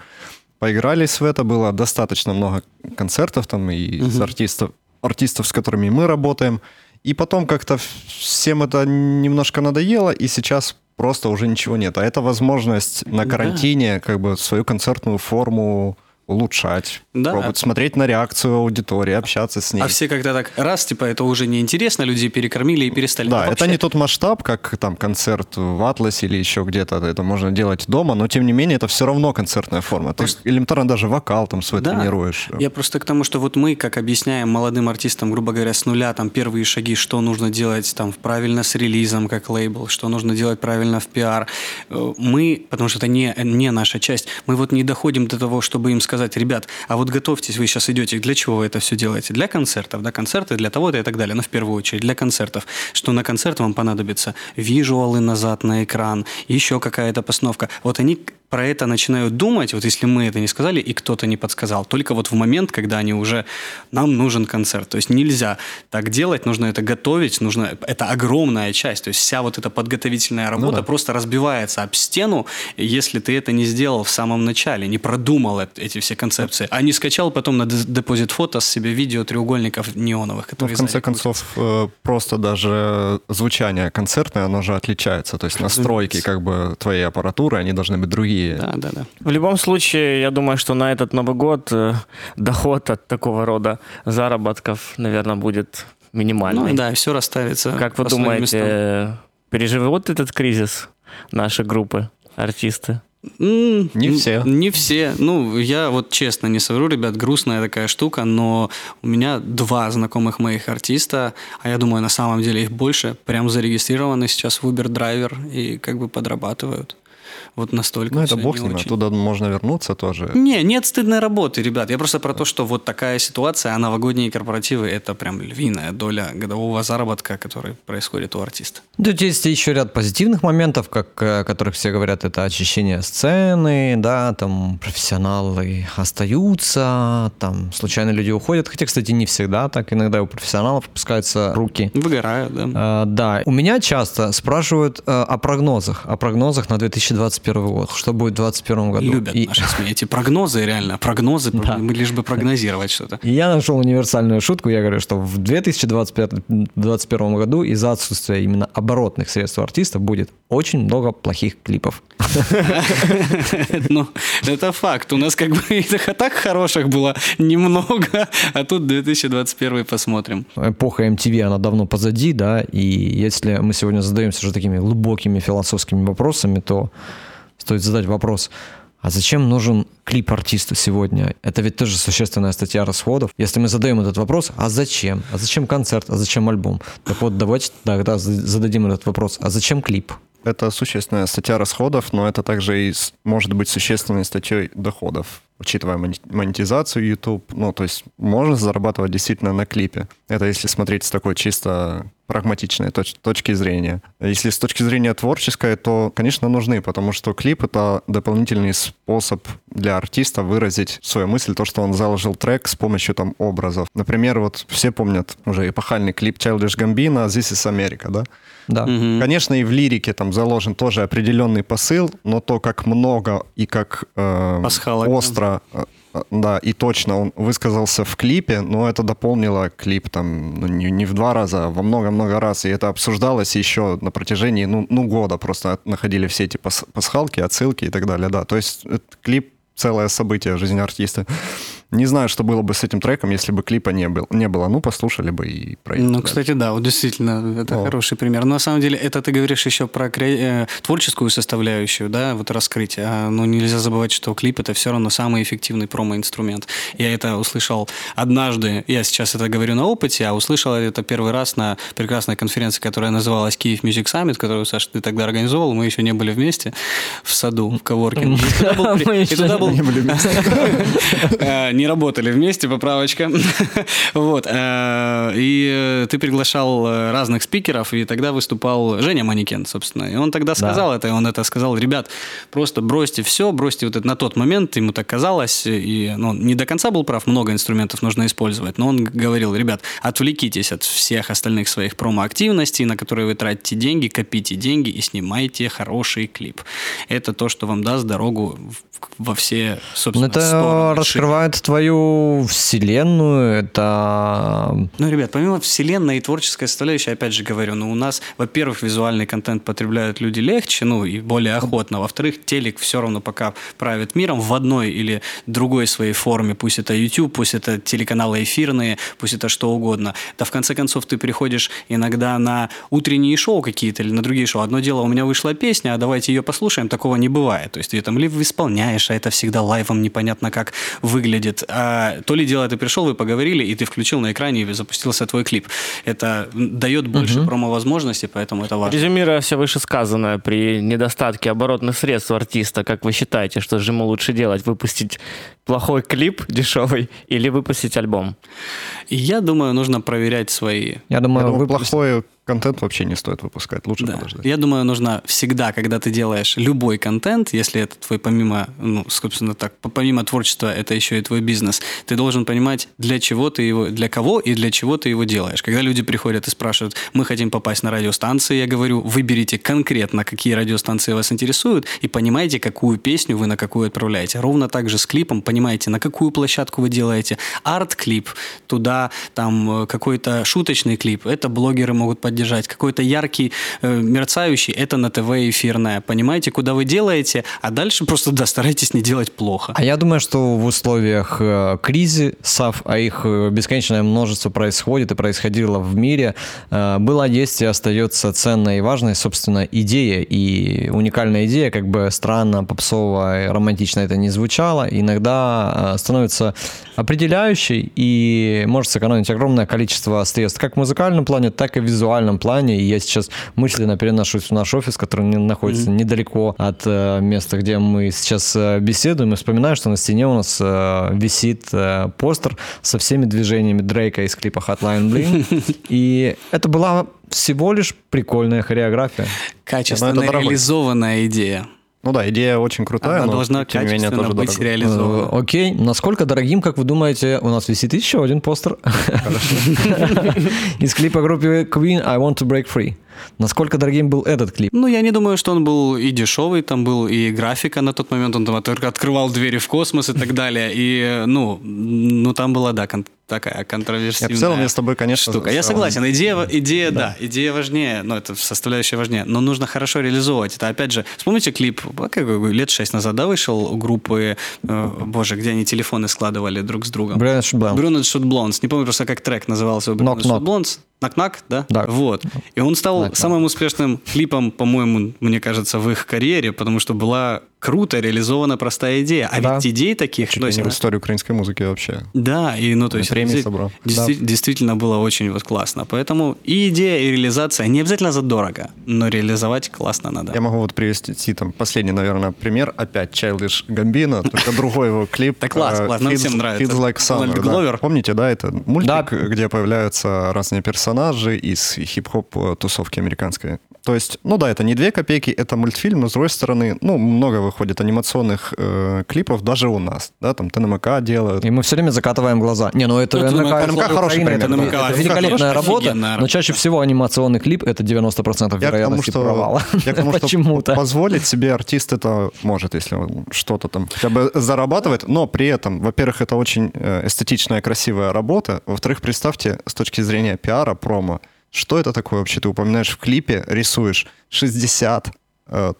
S3: Поигрались в это, было достаточно много концертов там и mm-hmm. с артистов, артистов, с которыми мы работаем. И потом как-то всем это немножко надоело, и сейчас просто уже ничего нет. А это возможность на карантине да. как бы свою концертную форму улучшать, да. пробовать смотреть на реакцию аудитории, общаться с ней.
S2: А все когда так раз, типа, это уже неинтересно, люди перекормили и перестали.
S3: Да, это не тот масштаб, как там концерт в Атласе или еще где-то, это можно делать дома, но тем не менее это все равно концертная форма. Просто... Ты элементарно даже вокал там свой да. тренируешь.
S2: Я просто к тому, что вот мы, как объясняем молодым артистам, грубо говоря, с нуля, там первые шаги, что нужно делать там правильно с релизом, как лейбл, что нужно делать правильно в пиар. э, мы, потому что это не, не наша часть, мы вот не доходим до того, чтобы им сказать, ребят, а вот готовьтесь, вы сейчас идете, для чего вы это все делаете? Для концертов, да, концерты для того-то и так далее, но в первую очередь для концертов, что на концерт вам понадобится визуалы назад на экран, еще какая-то постановка. Вот они про это начинают думать, вот если мы это не сказали и кто-то не подсказал, только вот в момент, когда они уже, нам нужен концерт. То есть нельзя так делать, нужно это готовить, нужно, это огромная часть, то есть вся вот эта подготовительная ну работа ну, да. просто разбивается об стену, если ты это не сделал в самом начале, не продумал эти все концепции, а не скачал потом на депозит фото с себе видео треугольников неоновых, которые...
S3: Ну, в конце концов, э, просто даже звучание концертное, оно же отличается, то есть настройки как бы твоей аппаратуры, они должны быть другие
S2: Да, да, да.
S4: В любом случае, я думаю, что на этот Новый год э, доход от такого рода заработков, наверное, будет минимальный.
S2: Ну да, все расставится.
S4: Как вы думаете, переживут этот кризис наши группы, артисты?
S3: Не все.
S2: Не все. Ну, я вот честно не совру, ребят, грустная такая штука, но у меня два знакомых моих артиста, а я думаю, на самом деле их больше, прям зарегистрированы сейчас в Uber Driver и как бы подрабатывают. Вот настолько.
S3: Ну, это бог с ним, очень... оттуда можно вернуться тоже.
S2: Не, нет стыдной работы, ребят. Я просто про то, что вот такая ситуация, а новогодние корпоративы – это прям львиная доля годового заработка, который происходит у артиста.
S1: Тут есть еще ряд позитивных моментов, как, о которых все говорят, это очищение сцены, да, там профессионалы остаются, там случайно люди уходят, хотя, кстати, не всегда так, иногда у профессионалов опускаются руки.
S2: Выгорают, да.
S1: А, да, у меня часто спрашивают а, о прогнозах, о прогнозах на 2020 2021 год. Что будет в 2021 году?
S2: Любят и... наши СМИ. Эти прогнозы реально. Прогнозы, да. мы лишь бы прогнозировать что-то.
S1: И я нашел универсальную шутку. Я говорю, что в 2021 году из-за отсутствия именно оборотных средств артиста будет очень много плохих клипов.
S2: Ну, это факт. У нас как бы и так хороших было немного, а тут 2021 посмотрим.
S1: Эпоха MTV, она давно позади, да, и если мы сегодня задаемся уже такими глубокими философскими вопросами, то стоит задать вопрос, а зачем нужен клип артисту сегодня? Это ведь тоже существенная статья расходов. Если мы задаем этот вопрос, а зачем? А зачем концерт? А зачем альбом? Так вот, давайте тогда зададим этот вопрос. А зачем клип?
S3: Это существенная статья расходов, но это также и может быть существенной статьей доходов учитывая монетизацию YouTube, ну, то есть можно зарабатывать действительно на клипе. Это если смотреть с такой чисто прагматичной точ- точки зрения. Если с точки зрения творческой, то, конечно, нужны, потому что клип — это дополнительный способ для артиста выразить свою мысль, то, что он заложил трек с помощью там образов. Например, вот все помнят уже эпохальный клип Childish Gambino «This is America», да?
S1: Да.
S3: Угу. Конечно, и в лирике там заложен тоже определенный посыл, но то, как много и как э, остро э, да, и точно он высказался в клипе, но это дополнило клип там ну, не, не в два раза, а во много-много раз. И это обсуждалось еще на протяжении ну, ну года. Просто находили все эти пасхалки, отсылки и так далее. Да, то есть клип целое событие в жизни артиста. Не знаю, что было бы с этим треком, если бы клипа не, был, не было. Ну, послушали бы и
S2: проехали. Ну, кстати, да, вот действительно, это О. хороший пример. Но на самом деле, это ты говоришь еще про кре... Э, творческую составляющую, да, вот раскрытие. А, ну, нельзя забывать, что клип это все равно самый эффективный промо-инструмент. Я это услышал однажды, я сейчас это говорю на опыте, а услышал это первый раз на прекрасной конференции, которая называлась Киев Music Summit, которую, Саша, ты тогда организовал, мы еще не были вместе в саду, в коворкинге. И туда был... не работали вместе, поправочка. [LAUGHS] вот. Э, и ты приглашал э, разных спикеров, и тогда выступал Женя Манекен, собственно. И он тогда сказал да. это, и он это сказал, ребят, просто бросьте все, бросьте вот это на тот момент, ему так казалось, и ну, не до конца был прав, много инструментов нужно использовать, но он говорил, ребят, отвлекитесь от всех остальных своих промо-активностей, на которые вы тратите деньги, копите деньги и снимайте хороший клип. Это то, что вам даст дорогу во все, собственно,
S1: Это стороны. раскрывает твою вселенную, это...
S2: Ну, ребят, помимо вселенной и творческой составляющей, опять же говорю, ну, у нас, во-первых, визуальный контент потребляют люди легче, ну, и более охотно. Во-вторых, телек все равно пока правит миром в одной или другой своей форме. Пусть это YouTube, пусть это телеканалы эфирные, пусть это что угодно. Да, в конце концов, ты приходишь иногда на утренние шоу какие-то или на другие шоу. Одно дело, у меня вышла песня, а давайте ее послушаем. Такого не бывает. То есть ее там либо исполняют, меняешь, а это всегда лайвом непонятно как выглядит. А то ли дело ты пришел, вы поговорили, и ты включил на экране и запустился твой клип. Это дает больше угу. промо-возможностей, поэтому это важно.
S4: Резюмируя все вышесказанное, при недостатке оборотных средств артиста, как вы считаете, что же ему лучше делать? Выпустить плохой клип дешевый или выпустить альбом?
S2: Я думаю, нужно проверять свои.
S3: Я думаю, Я думаю выпустить... плохой контент вообще не стоит выпускать, лучше
S2: да.
S3: подождать.
S2: Я думаю, нужно всегда, когда ты делаешь любой контент, если это твой помимо, ну, собственно так, помимо творчества, это еще и твой бизнес, ты должен понимать, для чего ты его, для кого и для чего ты его делаешь. Когда люди приходят и спрашивают, мы хотим попасть на радиостанции, я говорю, выберите конкретно, какие радиостанции вас интересуют, и понимаете, какую песню вы на какую отправляете. Ровно так же с клипом, понимаете, на какую площадку вы делаете. Арт-клип, туда там э, какой-то шуточный клип, это блогеры могут поддержать поддержать. Какой-то яркий, э, мерцающий, это на ТВ эфирное. Понимаете, куда вы делаете, а дальше просто, да, старайтесь не делать плохо.
S1: А я думаю, что в условиях э, кризисов, а их э, бесконечное множество происходит и происходило в мире, была, есть и остается ценной и важной, собственно, идея. И уникальная идея, как бы странно, попсово, романтично это не звучало, иногда становится определяющей и может сэкономить огромное количество средств как в музыкальном плане, так и в визуальном плане. И я сейчас мысленно переношусь в наш офис, который находится mm-hmm. недалеко от э, места, где мы сейчас э, беседуем, и вспоминаю, что на стене у нас э, висит постер со всеми движениями Дрейка из клипа Hotline Bling. [LAUGHS] И это была всего лишь прикольная хореография.
S2: Качественно реализованная идея.
S3: Ну да, идея очень крутая,
S2: Она
S3: но
S2: должна тем не менее тоже быть дорого. реализована.
S1: Э, окей, насколько дорогим, как вы думаете, у нас висит еще один постер из клипа группы Queen «I Want to Break Free». Насколько дорогим был этот клип?
S2: Ну, я не думаю, что он был и дешевый, там был и графика на тот момент, он там только открывал двери в космос и так далее, и, ну, ну там была, да, такая контроверсивная
S3: В целом я с тобой, конечно,
S2: штука. Я согласен, идея, идея да. да, идея важнее, ну, это составляющая важнее, но нужно хорошо реализовывать. Это, опять же, вспомните клип, лет шесть назад, да, вышел у группы, э, боже, где они телефоны складывали друг с другом?
S1: Blondes.
S2: Brunette Shoot Blondes. Не помню просто, как трек назывался.
S1: Knock.
S2: Blondes. Нак-нак, да? Да. Вот. И он стал Knock -knock. самым успешным клипом, по-моему, мне кажется, в их карьере, потому что была круто реализована простая идея. А да. ведь идей таких...
S3: Чуть ну, не в историю украинской музыки вообще.
S2: Да, и ну то есть...
S3: Премии собрал. Действи-
S2: да. Действительно было очень вот классно. Поэтому и идея, и реализация не обязательно задорого, но реализовать классно надо.
S3: Я могу вот привести там последний, наверное, пример. Опять Childish Gambino, только другой его клип.
S2: Так класс, класс, нам всем нравится.
S3: Kids Like Summer. Помните, да, это мультик, где появляются разные персонажи из хип-хоп тусовки американской. То есть, ну да, это не две копейки, это мультфильм, но с другой стороны, ну, много выходит анимационных э, клипов даже у нас, да, там ТНМК делают.
S1: И мы все время закатываем глаза. Не, ну это ну, ТНМК, ТНМК хороший пример. Это, это, это великолепная работа, но чаще всего анимационный клип это 90% вероятности
S3: я
S1: провала.
S3: Я к тому, что позволить себе артист это может, если он что-то там хотя бы зарабатывает, но при этом, во-первых, это очень э, эстетичная, красивая работа, во-вторых, представьте, с точки зрения пиара, промо, что это такое вообще? Ты упоминаешь в клипе, рисуешь 60 Э,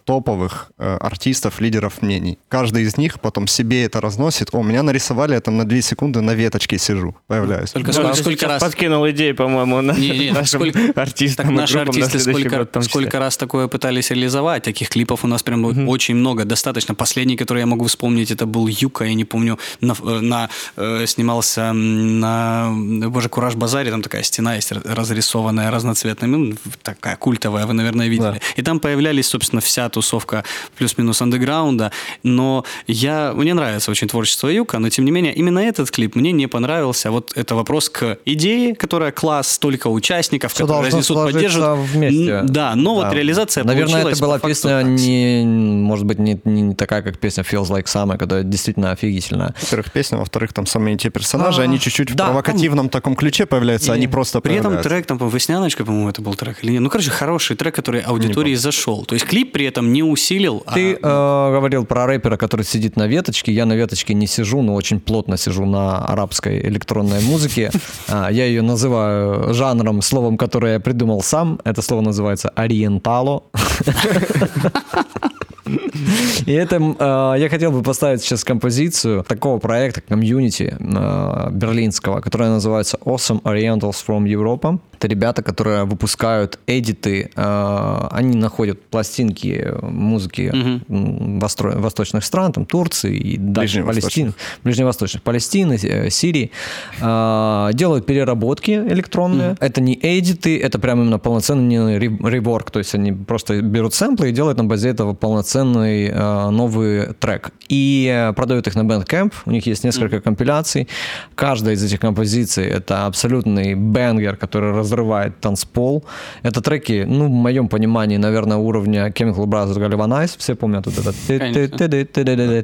S3: топовых э, артистов, лидеров мнений. Каждый из них потом себе это разносит. О, меня нарисовали, я там на 2 секунды на веточке сижу, появляюсь.
S4: Только сколько, сколько раз... Подкинул идею, по-моему, на не, не, нашим сколько... артистам
S2: так наши артисты сколько, год, сколько раз такое пытались реализовать. Таких клипов у нас прям угу. очень много, достаточно. Последний, который я могу вспомнить, это был Юка, я не помню, на, э, на, э, снимался на, боже, Кураж Базаре, там такая стена есть разрисованная разноцветная, ну, такая культовая, вы, наверное, видели. Да. И там появлялись, собственно, вся тусовка плюс-минус андеграунда, но я, мне нравится очень творчество Юка, но тем не менее именно этот клип мне не понравился. Вот это вопрос к идее, которая класс, столько участников, Все которые разнесут, поддержат.
S1: вместе.
S2: Да, но да. вот реализация
S1: Наверное, это была песня не, может быть, не, не такая, как песня Feels Like Summer, которая действительно офигительная.
S3: Во-первых, песня, во-вторых, там самые те персонажи, а, они чуть-чуть да, в провокативном там, таком ключе появляются, и, они просто
S2: При этом трек, там, «Весняночка», по-моему, это был трек или нет. Ну, короче, хороший трек, который аудитории зашел. То есть клип при этом не усилил.
S1: Ты а... э, говорил про рэпера, который сидит на веточке. Я на веточке не сижу, но очень плотно сижу на арабской электронной музыке. [LAUGHS] А, я ее называю жанром, словом, которое я придумал сам. Это слово называется ориентало. [LAUGHS] И это э, я хотел бы поставить сейчас композицию такого проекта комьюнити э, берлинского, которая называется Awesome Orientals from Europe. Это ребята, которые выпускают эдиты, э, они находят пластинки музыки восточных стран, там Турции и дальше Палестины, ближневосточных, Палестины, э, Сирии, делают переработки электронные. Это не эдиты, это прям именно полноценный реворк, то есть они просто берут сэмплы и делают на базе этого полноценный э, новый трек. И продают их на Bandcamp, у них есть несколько mm-hmm. компиляций. Каждая из этих композиций — это абсолютный бенгер, который разрывает танцпол. Это треки, ну, в моем понимании, наверное, уровня Chemical Brothers Galvanize, все помнят вот это.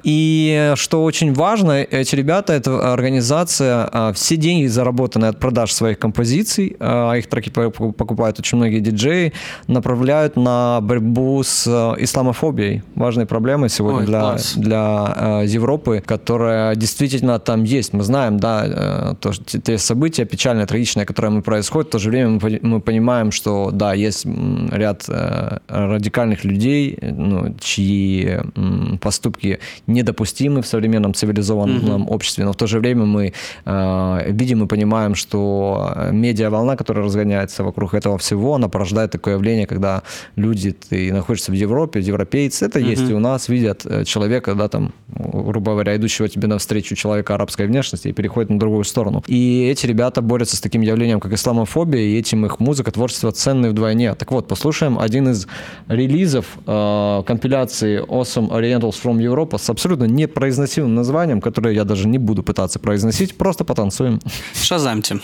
S1: И что очень важно, эти ребята, это организация, а, все деньги, заработанные от продаж своих композиций, а их треки покупают очень многие диджеи, направляют на борьбу с э, исламофобией. Важной проблемой сегодня Ой, для, для э, Европы, которая действительно там есть. Мы знаем, да, э, то, те события печальные, трагичные, которые мы происходят, в то же время мы, мы понимаем, что да, есть ряд э, радикальных людей, ну, чьи э, поступки недопустимы в современном цивилизованном угу. обществе, но в то же время мы э, видим и понимаем, что медиа-волна, которая разгоняется вокруг этого всего, она порождает такое явление, когда люди, ты находишься в Европе, европейцы, это mm-hmm. есть и у нас, видят э, человека, да, там, грубо говоря, идущего тебе навстречу человека арабской внешности и переходит на другую сторону. И эти ребята борются с таким явлением, как исламофобия, и этим их музыка, творчество ценные вдвойне. Так вот, послушаем один из релизов э, компиляции Awesome Orientals from Europe с абсолютно непроизносимым названием, которое я даже не буду пытаться произносить, просто потанцуем.
S6: Шазамьте.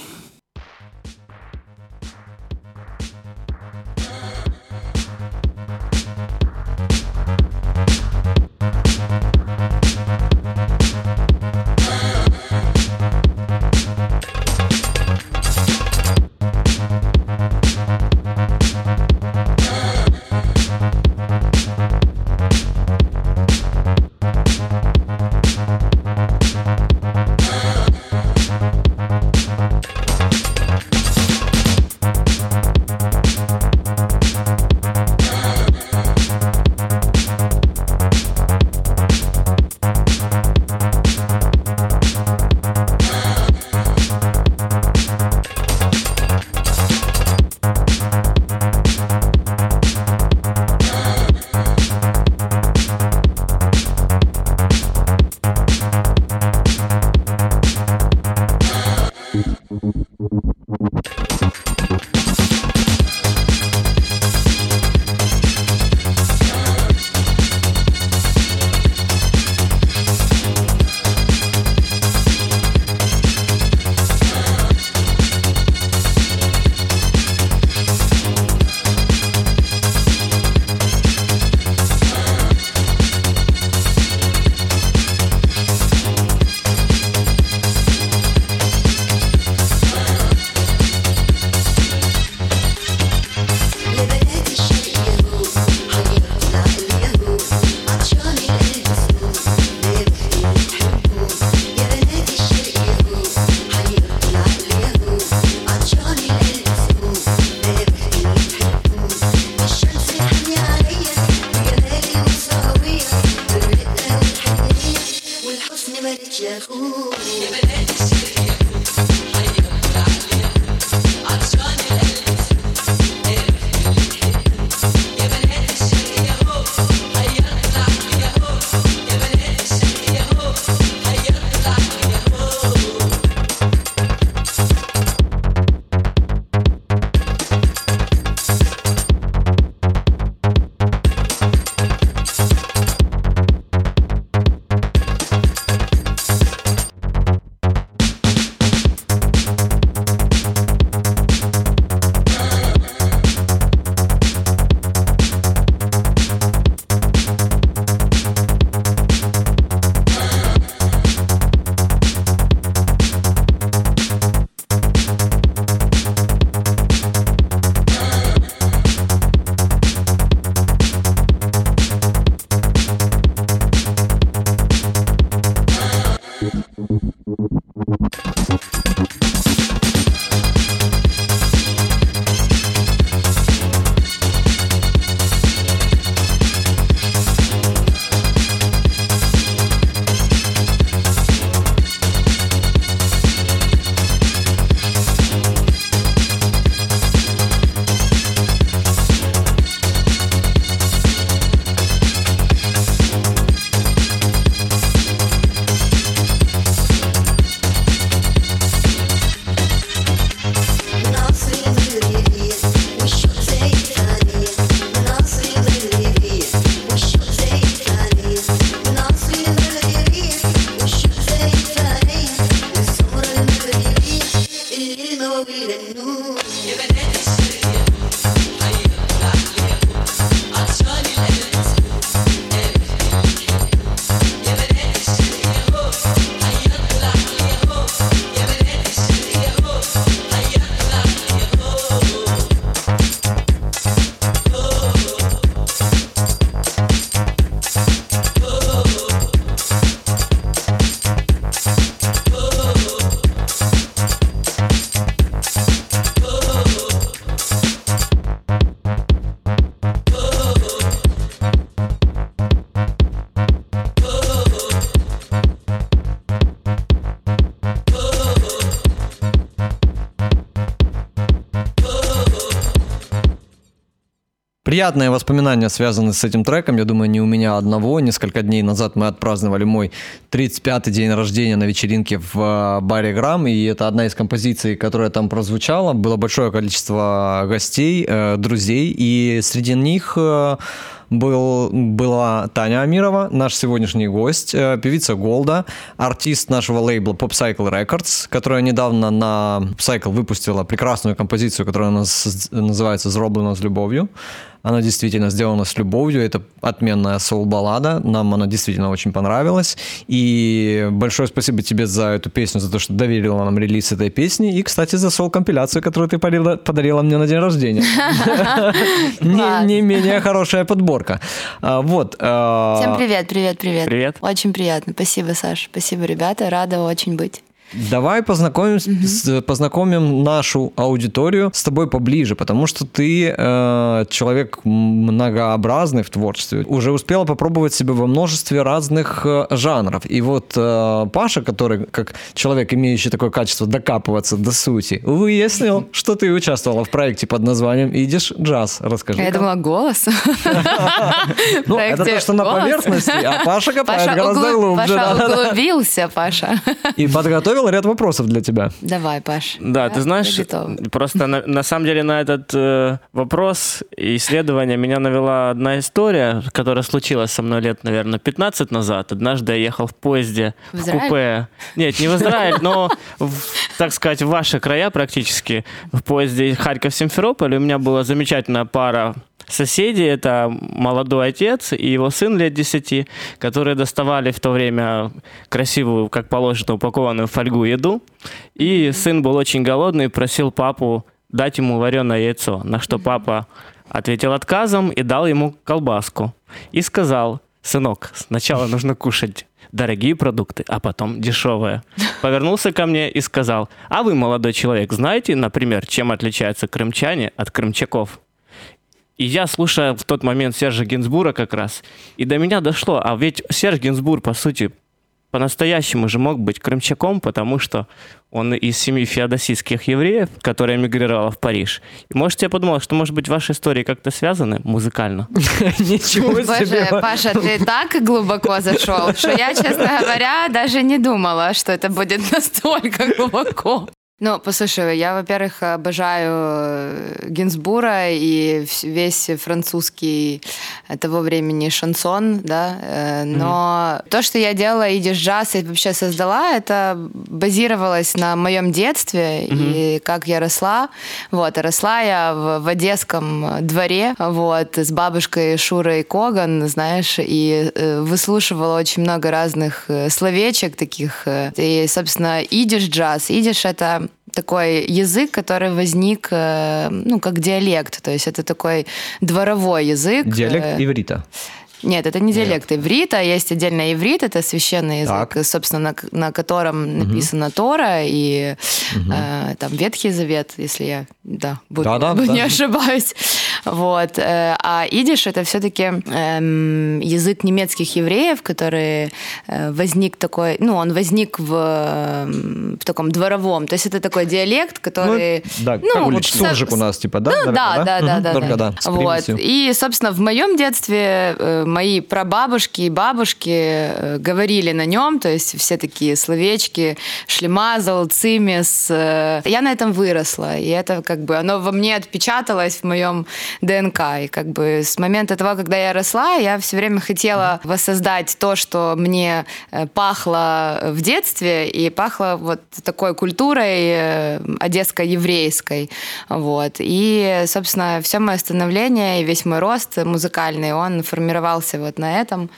S1: Приятные воспоминания связаны с этим треком. Я думаю, не у меня одного. Несколько дней назад мы отпраздновали мой 35-й день рождения на вечеринке в э, баре Грамм, и это одна из композиций, которая там прозвучала. Было большое количество гостей, э, друзей, и среди них э, был, была Таня Амирова, наш сегодняшний гость, певица Голда, артист нашего лейбла Pop Cycle Records, которая недавно на Cycle выпустила прекрасную композицию, которая у нас называется «Зроблено с любовью». Она действительно сделана с любовью. Это отменная соул-баллада. Нам она действительно очень понравилась. И большое спасибо тебе за эту песню, за то, что доверила нам релиз этой песни. И, кстати, за соул-компиляцию, которую ты подарила, подарила мне на день рождения. [LAUGHS] Не менее хорошая подборка. А, вот.
S7: А, Всем привет, привет, привет.
S4: Привет.
S7: Очень приятно. Спасибо, Саш. Спасибо, ребята. Рада очень быть.
S1: Давай познакомим, угу. познакомим нашу аудиторию с тобой поближе, потому что ты э, человек многообразный в творчестве, уже успела попробовать себя во множестве разных э, жанров. И вот э, Паша, который как человек, имеющий такое качество докапываться до сути, выяснил, что ты участвовала в проекте под названием «Идиш джаз». Расскажи.
S7: Я думала, голос. [LAUGHS] [LAUGHS]
S1: Ну, это то, что на поверхности, а Паша копает гораздо глубже.
S7: Паша углубился, Паша.
S1: И подготовил подготовил ряд вопросов для тебя.
S7: Давай, Паш.
S4: Да, ты знаешь, просто на, на самом деле на этот э, вопрос и исследование меня навела одна история, которая случилась со мной лет, наверное, 15 назад. Однажды я ехал в поезде в, в купе. Нет, не в Израиль, но, в, так сказать, в ваши края практически. В поезде Харьков-Симферополь. У меня была замечательная пара Соседи — это молодой отец и его сын лет 10, которые доставали в то время красивую, как положено, упакованную в фольгу еду. И сын был очень голодный, просил папу дать ему вареное яйцо, на что папа ответил отказом и дал ему колбаску. И сказал, сынок, сначала нужно кушать дорогие продукты, а потом дешевые. Повернулся ко мне и сказал, а вы, молодой человек, знаете, например, чем отличаются крымчане от крымчаков? И я, слушая в тот момент Сержа Гинзбура как раз, и до меня дошло, а ведь Серж Гинзбур, по сути, по-настоящему же мог быть крымчаком, потому что он из семьи феодосийских евреев, которая эмигрировала в Париж. И может, я подумал, что, может быть, ваши истории как-то связаны музыкально? [LAUGHS]
S1: Ничего себе!
S7: Боже, Паша, ты так глубоко зашел, что я, честно говоря, даже не думала, что это будет [LAUGHS] настолько глубоко. Ну, послушай, я, во-первых, обожаю э, Гинзбура и весь французский э, того времени шансон, да, э, но mm-hmm. то, что я делала и джаз и вообще создала, это базировалось на моем детстве mm-hmm. и как я росла. Вот, росла я в, в одесском дворе, вот, с бабушкой Шурой Коган, знаешь, и выслушивала очень много разных словечек таких. И, собственно, идиш джаз. Идиш — это такой язык, который возник, э, ну, как диалект, то есть это такой дворовой язык.
S1: Диалект э, иврита.
S7: Нет, это не диалект Нет. иврита, есть отдельно иврит, это священный язык, так. собственно, на, на котором угу. написана Тора и угу. э, там Ветхий Завет, если я да, буду, да, да, не да. ошибаюсь. Вот. Э, а идиш это все-таки эм, язык немецких евреев, который э, возник такой, ну, он возник в, эм, в таком дворовом, то есть это такой диалект, который...
S1: Ну, да, ну, как уличный вот, суржик у нас, типа, да?
S7: Ну, да, да, да, да,
S1: да, да.
S7: Вот. И, собственно, в моем детстве э, мои прабабушки и бабушки говорили на нем, то есть все такие словечки, шлемазал, цимис. Я на этом выросла, и это как бы, оно во мне отпечаталось в моем ДНК. И как бы с момента того, когда я росла, я все время хотела воссоздать то, что мне э, пахло в детстве, и пахло вот такой культурой э, одесско-еврейской. Вот. И, собственно, все мое становление и весь мой рост музыкальный, он формировался вот на этом.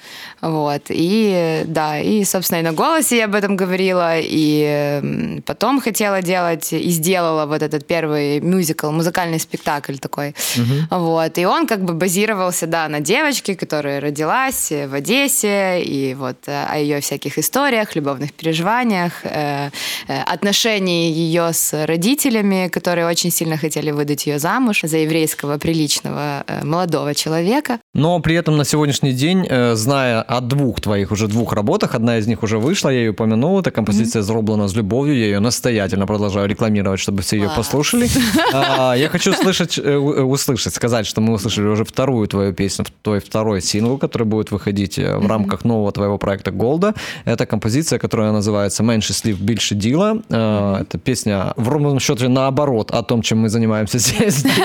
S7: Вот. И да, и, собственно, и на голосе я об этом говорила, и потом хотела делать, и сделала вот этот первый мюзикл, музыкальный спектакль такой. Угу. Вот. И он как бы базировался, да, на девочке, которая родилась в Одессе, и вот э, о ее всяких историях, любовных переживаниях, э, э, отношении ее с родителями, которые очень сильно хотели выдать ее замуж за еврейского приличного молодого человека.
S1: Но при этом на сегодняшний день, э, зная о двух твоих уже двух работах, одна из них уже вышла, я ее упомянул, это композиция mm-hmm. «Зроблена с любовью», я ее настоятельно продолжаю рекламировать, чтобы все ее послушали. А, я хочу услышать, э, услышать, сказать, что мы услышали уже вторую твою песню, твой второй сингл, который будет выходить э, в рамках нового твоего проекта «Голда». Это композиция, которая называется «Меньше слив, больше дела». Это песня в ровном счете наоборот о том, чем мы занимаемся [LAUGHS] здесь. [LAUGHS]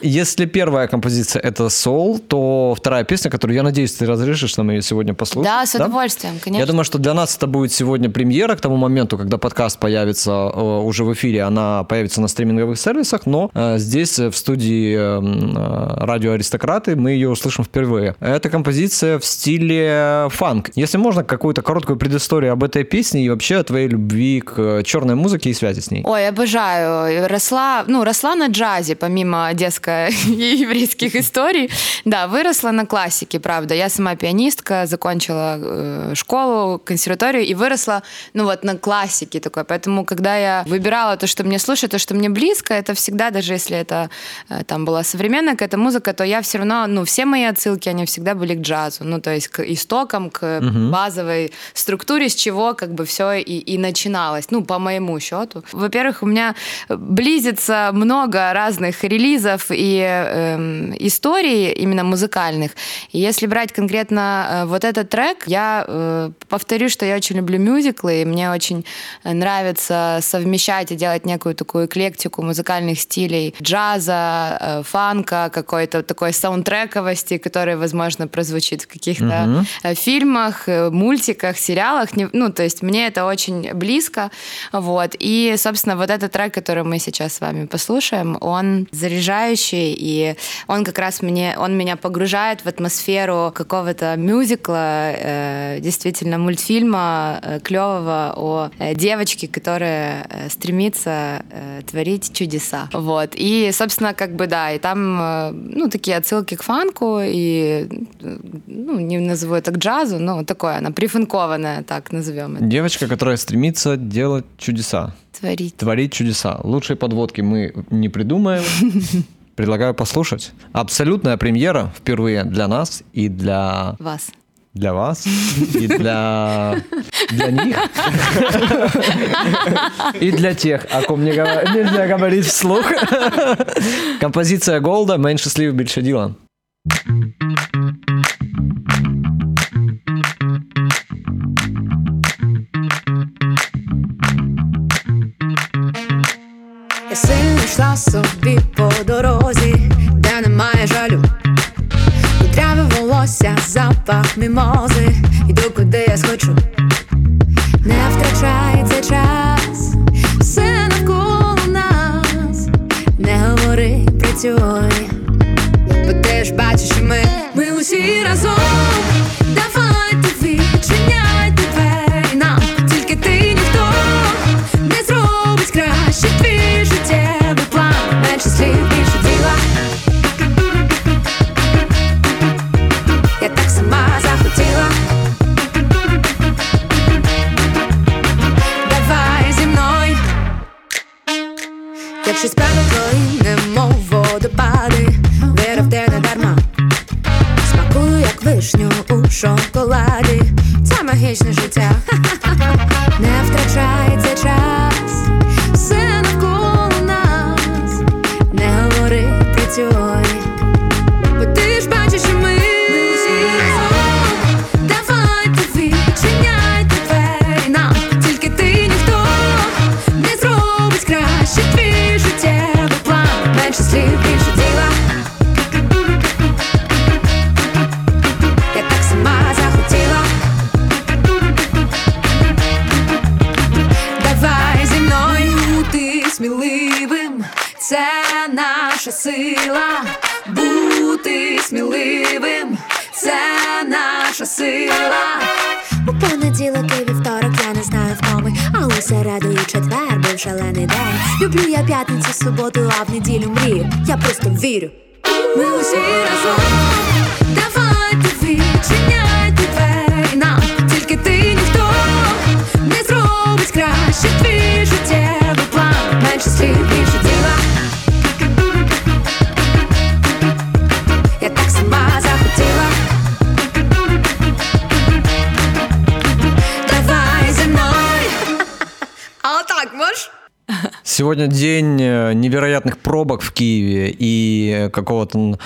S1: [LAUGHS] Если первая композиция это Soul, то вторая песня, которую я надеюсь, ты разрешишь нам ее сегодня послушать.
S7: Да, с удовольствием, конечно.
S1: Я думаю, что для нас это будет сегодня премьера к тому моменту, когда подкаст появится э, уже в эфире, она появится на стриминговых сервисах, но э, здесь в студии э, радио Аристократы мы ее услышим впервые. Это композиция в стиле фанк. Если можно, какую-то короткую предысторию об этой песне и вообще о твоей любви к черной музыке и связи с ней.
S7: Ой, обожаю. Росла, ну, росла на джазе, помимо детско-еврейских [LAUGHS] историй. Да, выросла на классике, правда. Я сама пианистка, закончила э, школу, консерваторию и выросла, ну, вот на классике такой. Поэтому, когда я выбирала то, что мне слушать, то, что мне близко, это всегда, даже если это э, там была современная какая-то музыка, то я все равно, ну, все мои отсылки, они всегда были к джазу. Ну, то есть к истокам, к угу. базовой структуре, с чего как бы все и, и начиналось. Ну, по моему счету. Во-первых, у меня близится много разных релизов и э, историй именно музыкальных. И если брать конкретно э, вот этот трек, я э, повторю, что я очень люблю мюзиклы, и мне очень нравится совмещать и делать некую такую эклектику музыкальных стилей джаза, э, фанка, какой-то такой саундтрековости, который, возможно, прозвучит в каких-то угу. фильмах, э, мультиках, сериалах. Ну, то есть мне это очень близко. Вот. И, собственно, вот этот трек, который мы сейчас с вами послушаем, он заряжающий, и он как раз мне, он меня погружает в атмосферу какого-то мюзикла, э, действительно мультфильма э, клевого о э, девочке, которая э, стремится э, творить чудеса. Вот. И, собственно, как бы, да, и там, э, ну, такие отсылки к фанку, и, ну, не назову это к джазу, но такое, она прифанкованная, так назовем это.
S1: Девочка, которая стремится делать чудеса.
S7: Творить.
S1: Творить чудеса. Лучшей подводки мы не придумаем. [LAUGHS] Предлагаю послушать. Абсолютная премьера впервые для нас и для...
S7: Вас.
S1: Для вас и для, для них. И для тех, о ком не нельзя говорить вслух. Композиция Голда «Меньше слив, больше дела».
S8: Я дорозі, де немає жалю. Кудряве волосся, запах мімози, іду куди я схочу. Не втрачай цей час, все навколо нас, не говори, працюй, бо ти ж бачиш, ми, ми усі разом. Наша сила. У понеділок і вівторок я не знаю втоми, а у середу і четвер був шалений день. Люблю я п'ятницю, суботу, а в неділю мрію. Я просто вірю. Ми усі разом. Давайте відчиняйте двері нам, тільки ти ніхто не зробить краще твій життєвий план, менше слів,
S1: Сегодня день э, невероятных пробок в Киеве и какого-то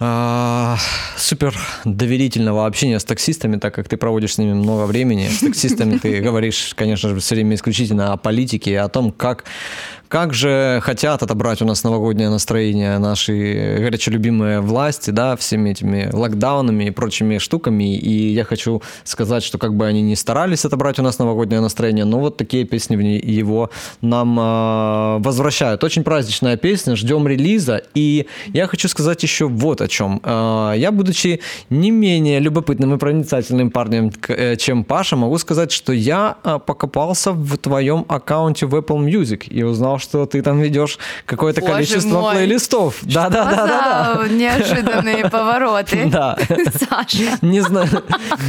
S1: а, супер доверительного общения с таксистами, так как ты проводишь с ними много времени. С таксистами ты [LAUGHS] говоришь, конечно же, все время исключительно о политике, о том, как как же хотят отобрать у нас новогоднее настроение наши горячо любимые власти, да, всеми этими локдаунами и прочими штуками. И я хочу сказать, что как бы они не старались отобрать у нас новогоднее настроение, но вот такие песни в его нам э, возвращают. Очень праздничная песня, ждем релиза. И я хочу сказать еще вот о чем. Э, я, будучи не менее любопытным и проницательным парнем, э, чем Паша, могу сказать, что я э, покопался в твоем аккаунте в Apple Music и узнал, что ты там ведешь какое-то
S7: Боже
S1: количество
S7: мой.
S1: плейлистов. Да, да, да, да,
S7: да. Неожиданные повороты. [LAUGHS]
S1: Да.
S7: Саша.
S1: Не знаю,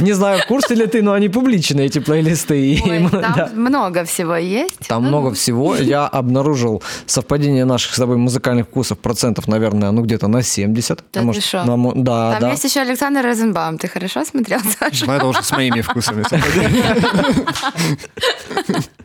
S1: не знаю, в курсе ли ты, но они публичные, эти плейлисты.
S7: Ой, там
S1: да.
S7: много всего есть.
S1: Там
S7: Ну,
S1: много всего. Я обнаружил совпадение наших с тобой музыкальных вкусов процентов, наверное, ну где-то на 70.
S7: Да
S1: А
S7: ты шо?
S1: на да,
S7: Там
S1: да.
S7: есть еще Александр Розенбаум. Ты хорошо смотрел, Саша?
S3: Ну, это уже с моими вкусами. [LAUGHS]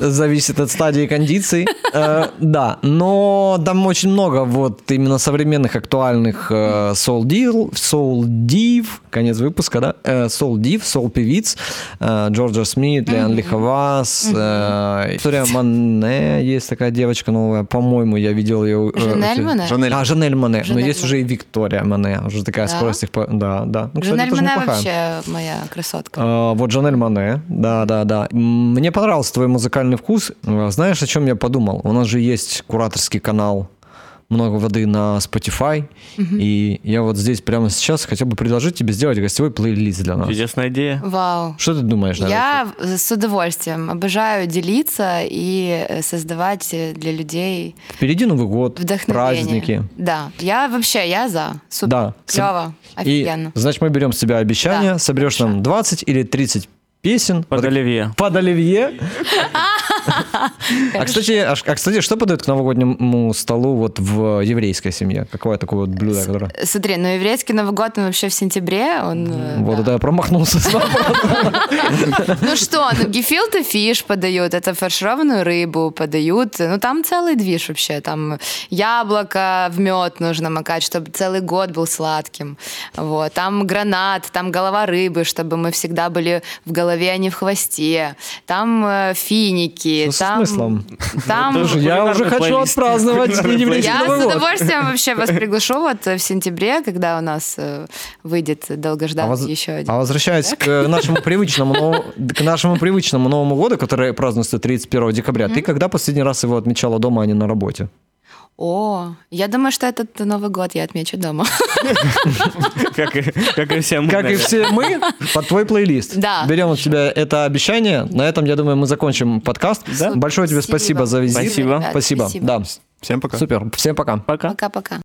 S1: Зависит от стадии кондиций. Э, Да, но там очень много вот именно современных актуальных э, Soul Div, Soul Div, конец выпуска, да? Э, Soul Div, Soul певиц, э, Джорджа Смит, Леон Лиховас, э, Виктория Мане, есть такая девочка новая, по-моему, я видел ее. э,
S7: Жанель?
S3: Жанель.
S1: А, Жанель Моне. Но есть уже и Виктория Моне, уже такая
S7: Да?
S1: скорость их... по- Да, да. Ну, кстати,
S7: Жанель
S1: неплохая.
S7: вообще моя красотка.
S1: А, Вот Жанель Мане, да, да, да. Мне понравился твой музыкальный вкус. А, Знаешь, о чем я подумал? У нас же есть кураторский канал много воды на Spotify, и я вот здесь прямо сейчас хотел бы предложить тебе сделать гостевой плейлист для нас.
S4: Чудесная идея.
S7: Вау.
S1: Что ты думаешь?
S7: Я с удовольствием обожаю делиться и э, создавать э, для людей?
S1: Впереди Новый год,
S7: вдохновение.
S1: праздники.
S7: Да, я вообще, я за. Супер.
S1: Да.
S7: Клево.
S1: И,
S7: Офигенно.
S1: значит, мы берем с тебя обещание,
S7: Да,
S1: соберешь нам 20 или 30 песен.
S4: Под оливье.
S1: Под оливье. [LAUGHS] [LAUGHS] А кстати, а, а, кстати, что подают к новогоднему столу вот в еврейской семье? Какое такое вот блюдо, которое...
S7: Смотри, ну еврейский Новый год, он вообще в сентябре, он... э,
S1: Вот
S7: да.
S1: это я промахнулся. [LAUGHS]
S7: Ну что, ну гефилте фиш подают, это фаршированную рыбу подают. Ну там целый движ вообще. Там яблоко в мед нужно макать, чтобы целый год был сладким. Вот. Там гранат, там голова рыбы, чтобы мы всегда были в голове, а не в хвосте. Там э, финики.
S1: Что с
S7: там,
S1: смыслом? [LAUGHS]
S7: Там...
S4: Тоже
S1: Я уже хочу
S4: плейлист.
S1: отпраздновать
S7: Я с удовольствием [LAUGHS] вообще вас приглашу вот в сентябре, когда у нас э, выйдет
S1: А
S7: долгожданный
S1: воз-
S7: еще один.
S1: а возвращаясь к нашему привычному к нашему привычному Новому году, который празднуется 31 декабря, ты когда последний раз его отмечала дома, а не на работе?
S7: О, я думаю, что этот Новый год я отмечу дома. [LAUGHS]
S4: Как и, все мы.
S1: Как и все мы, под твой плейлист.
S7: Да.
S1: Берем от тебя это обещание. На этом, я думаю, мы закончим подкаст. Большое тебе
S7: Спасибо.
S1: за визит. Спасибо.
S7: спасибо.
S1: Да.
S3: Всем пока.
S1: Супер. Всем пока.
S4: Пока.
S7: Пока-пока.